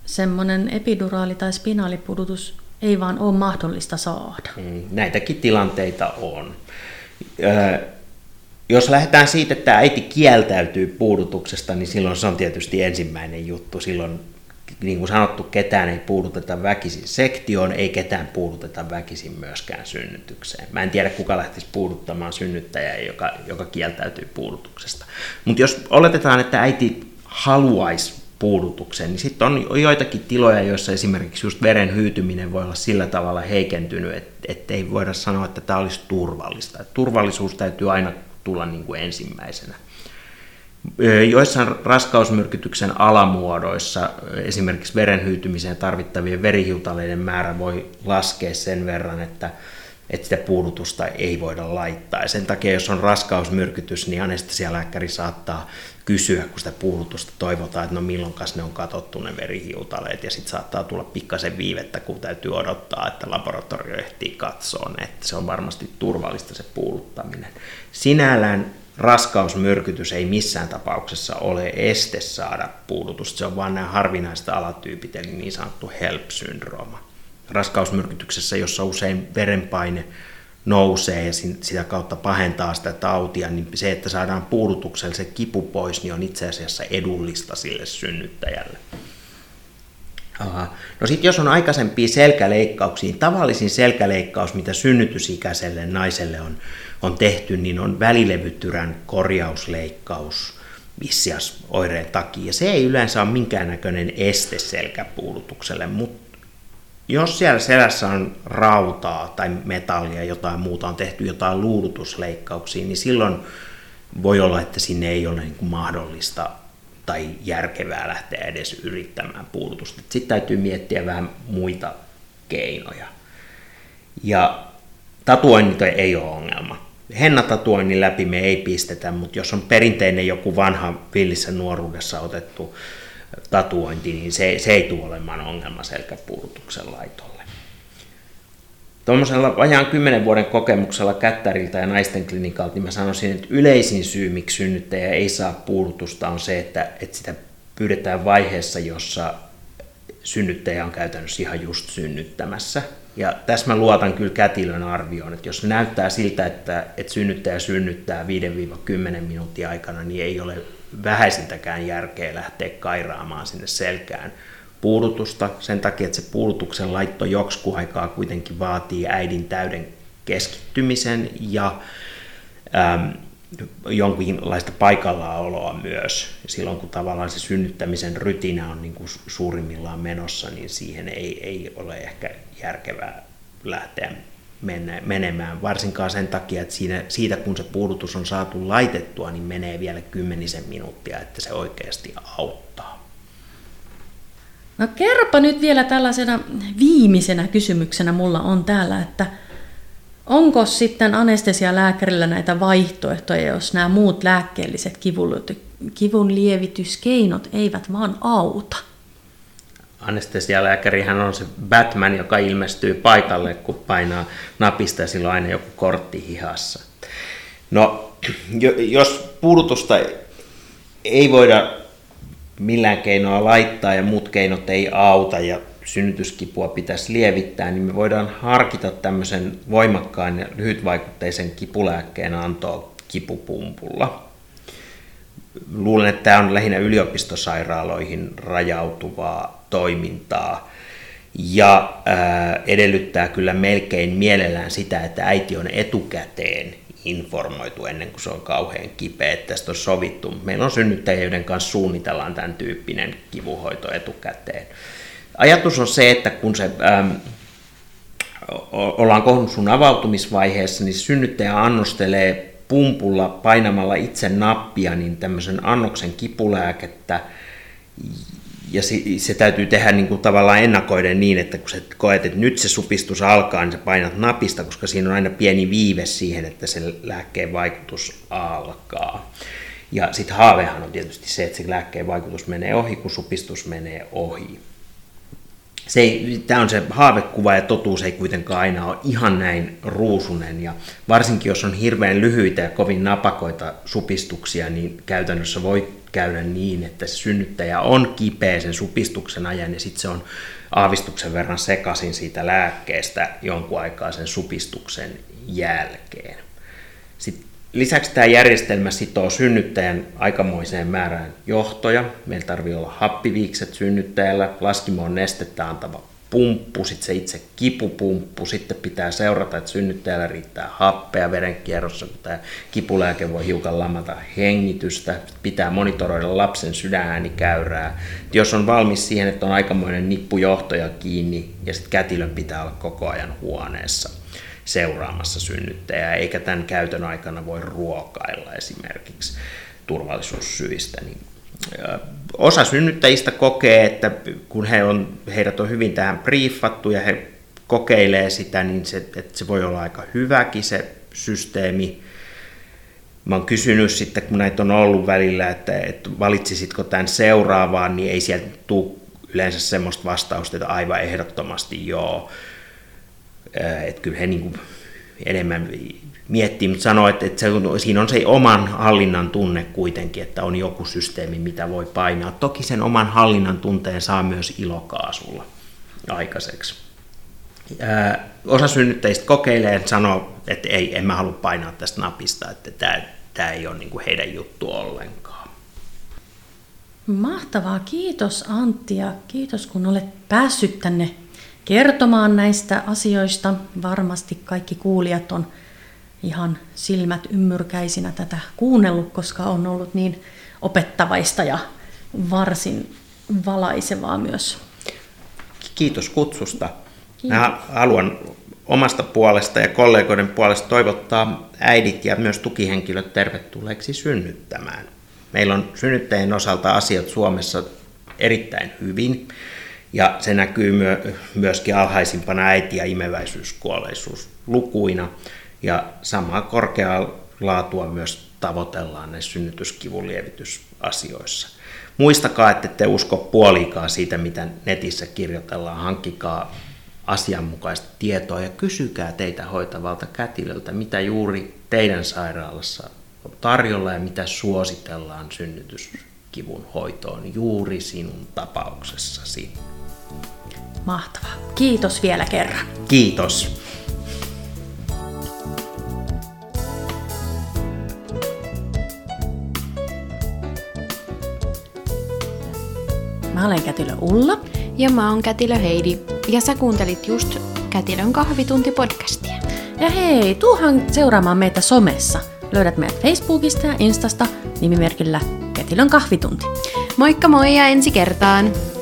semmoinen epiduraali- tai spinaalipudutus ei vaan ole mahdollista saada? Mm, näitäkin tilanteita on. Jos lähdetään siitä, että äiti kieltäytyy puudutuksesta, niin silloin se on tietysti ensimmäinen juttu. Silloin, niin kuin sanottu, ketään ei puuduteta väkisin sektioon, ei ketään puuduteta väkisin myöskään synnytykseen. Mä en tiedä, kuka lähtisi puuduttamaan synnyttäjää, joka, joka kieltäytyy puudutuksesta. Mutta jos oletetaan, että äiti haluaisi puudutuksen, niin sitten on joitakin tiloja, joissa esimerkiksi just veren hyytyminen voi olla sillä tavalla heikentynyt, että ei voida sanoa, että tämä olisi turvallista. Et turvallisuus täytyy aina tulla niin kuin ensimmäisenä. Joissain raskausmyrkytyksen alamuodoissa esimerkiksi verenhyytymiseen tarvittavien verihiutaleiden määrä voi laskea sen verran, että, että sitä puudutusta ei voida laittaa. Ja sen takia, jos on raskausmyrkytys, niin anestesialääkäri saattaa kysyä, kun sitä puudutusta toivotaan, että no milloinkas ne on katsottu ne verihiutaleet, ja sitten saattaa tulla pikkasen viivettä, kun täytyy odottaa, että laboratorio ehtii katsoa että se on varmasti turvallista se puuduttaminen. Sinällään raskausmyrkytys ei missään tapauksessa ole este saada puudutusta, se on vain nämä harvinaiset alatyypit, eli niin sanottu HELP-syndrooma. Raskausmyrkytyksessä, jossa usein verenpaine nousee ja sitä kautta pahentaa sitä tautia, niin se, että saadaan puudutuksella se kipu pois, niin on itse asiassa edullista sille synnyttäjälle. Aha. No sitten jos on aikaisempia selkäleikkauksia, niin tavallisin selkäleikkaus, mitä synnytysikäiselle naiselle on, on tehty, niin on välilevytyrän korjausleikkaus vissiasoireen takia. Se ei yleensä ole minkäännäköinen este selkäpuudutukselle, mutta jos siellä selässä on rautaa tai metallia, jotain muuta, on tehty jotain luudutusleikkauksia, niin silloin voi olla, että sinne ei ole niin mahdollista tai järkevää lähteä edes yrittämään puudutusta. Sitten täytyy miettiä vähän muita keinoja. Ja tatuoinnit ei ole ongelma. Hennatatuoinnin läpi me ei pistetä, mutta jos on perinteinen joku vanha villissä nuoruudessa otettu tatuointi, niin se, se ei tule olemaan ongelma selkäpuudutuksen laitolle. Tuommoisella vajaan 10 vuoden kokemuksella kättäriltä ja naisten klinikalta, niin mä sanoisin, että yleisin syy, miksi synnyttäjä ei saa puudutusta, on se, että, että sitä pyydetään vaiheessa, jossa synnyttäjä on käytännössä ihan just synnyttämässä. Ja tässä mä luotan kyllä kätilön arvioon, että jos näyttää siltä, että, että synnyttäjä synnyttää 5-10 minuutin aikana, niin ei ole vähäisintäkään järkeä lähteä kairaamaan sinne selkään puudutusta sen takia, että se puudutuksen laitto joksku aikaa kuitenkin vaatii äidin täyden keskittymisen ja äm, jonkinlaista paikallaoloa myös. Silloin kun tavallaan se synnyttämisen rytinä on niin kuin suurimmillaan menossa, niin siihen ei, ei ole ehkä järkevää lähteä mennä, menemään, varsinkaan sen takia, että siinä, siitä kun se puudutus on saatu laitettua, niin menee vielä kymmenisen minuuttia, että se oikeasti auttaa. No kerropa nyt vielä tällaisena viimeisenä kysymyksenä mulla on täällä, että onko sitten anestesialääkärillä näitä vaihtoehtoja, jos nämä muut lääkkeelliset kivun lievityskeinot eivät vaan auta? Anestesialääkärihän on se Batman, joka ilmestyy paikalle, kun painaa napista ja silloin aina joku kortti hihassa. No, jos puudutusta ei voida millään keinoa laittaa ja muut keinot ei auta ja synnytyskipua pitäisi lievittää, niin me voidaan harkita tämmöisen voimakkaan ja lyhytvaikutteisen kipulääkkeen antoa kipupumpulla luulen, että tämä on lähinnä yliopistosairaaloihin rajautuvaa toimintaa ja ää, edellyttää kyllä melkein mielellään sitä, että äiti on etukäteen informoitu ennen kuin se on kauhean kipeä, että tästä on sovittu. Meillä on synnyttäjiä, joiden kanssa suunnitellaan tämän tyyppinen kivuhoito etukäteen. ajatus on se, että kun se ähm, ollaan kohdusun avautumisvaiheessa, niin synnyttäjä annostelee pumpulla painamalla itse nappia niin tämmöisen annoksen kipulääkettä, ja se, se täytyy tehdä niin kuin tavallaan ennakoiden niin, että kun sä koet, että nyt se supistus alkaa, niin sä painat napista, koska siinä on aina pieni viive siihen, että sen lääkkeen vaikutus alkaa. Ja sitten haavehan on tietysti se, että se lääkkeen vaikutus menee ohi, kun supistus menee ohi se tämä on se haavekuva ja totuus ei kuitenkaan aina ole ihan näin ruusunen ja varsinkin jos on hirveän lyhyitä ja kovin napakoita supistuksia, niin käytännössä voi käydä niin, että se synnyttäjä on kipeä sen supistuksen ajan ja sitten se on aavistuksen verran sekaisin siitä lääkkeestä jonkun aikaa sen supistuksen jälkeen. Sitten Lisäksi tämä järjestelmä sitoo synnyttäjän aikamoiseen määrään johtoja. Meillä tarvii olla happiviikset synnyttäjällä, laskimoon nestettä antava pumppu, sitten se itse kipupumppu, sitten pitää seurata, että synnyttäjällä riittää happea verenkierrossa, kun tämä kipulääke voi hiukan lamata hengitystä, pitää monitoroida lapsen sydänäänikäyrää. Jos on valmis siihen, että on aikamoinen nippujohtoja kiinni ja sitten kätilön pitää olla koko ajan huoneessa seuraamassa synnyttäjää, eikä tämän käytön aikana voi ruokailla esimerkiksi turvallisuussyistä. Niin osa synnyttäjistä kokee, että kun he on, heidät on hyvin tähän briefattu ja he kokeilee sitä, niin se, että se voi olla aika hyväkin se systeemi. Mä oon kysynyt sitten, kun näitä on ollut välillä, että, että valitsisitko tämän seuraavaan, niin ei sieltä tule yleensä semmoista vastausta, että aivan ehdottomasti joo. Että kyllä he niin kuin enemmän miettii, mutta sanoo, että, että se siinä on se oman hallinnan tunne kuitenkin, että on joku systeemi, mitä voi painaa. Toki sen oman hallinnan tunteen saa myös ilokaasulla aikaiseksi. Ää, osa synnyttäjistä kokeilee, että sanoo, että ei, en mä halua painaa tästä napista, että tämä, tämä ei ole niin heidän juttu ollenkaan. Mahtavaa, kiitos Antti ja kiitos kun olet päässyt tänne kertomaan näistä asioista. Varmasti kaikki kuulijat on ihan silmät ymmyrkäisinä tätä kuunnellut, koska on ollut niin opettavaista ja varsin valaisevaa myös. Kiitos kutsusta. Kiitos. Mä haluan omasta puolesta ja kollegoiden puolesta toivottaa äidit ja myös tukihenkilöt tervetulleeksi synnyttämään. Meillä on synnyttäjien osalta asiat Suomessa erittäin hyvin. Ja se näkyy myöskin alhaisimpana äiti- ja imeväisyyskuolleisuuslukuina. Ja samaa korkeaa laatua myös tavoitellaan näissä synnytyskivun lievitysasioissa. Muistakaa, että te usko puolikaa siitä, mitä netissä kirjoitellaan. Hankkikaa asianmukaista tietoa ja kysykää teitä hoitavalta kätilöltä, mitä juuri teidän sairaalassa on tarjolla ja mitä suositellaan synnytyskivun hoitoon juuri sinun tapauksessasi. Mahtavaa. Kiitos vielä kerran. Kiitos. Mä olen Kätilö Ulla. Ja mä oon Kätilö Heidi. Ja sä kuuntelit just Kätilön kahvitunti-podcastia. Ja hei, tuuhan seuraamaan meitä somessa. Löydät meidät Facebookista ja Instasta nimimerkillä Kätilön kahvitunti. Moikka moi ja ensi kertaan!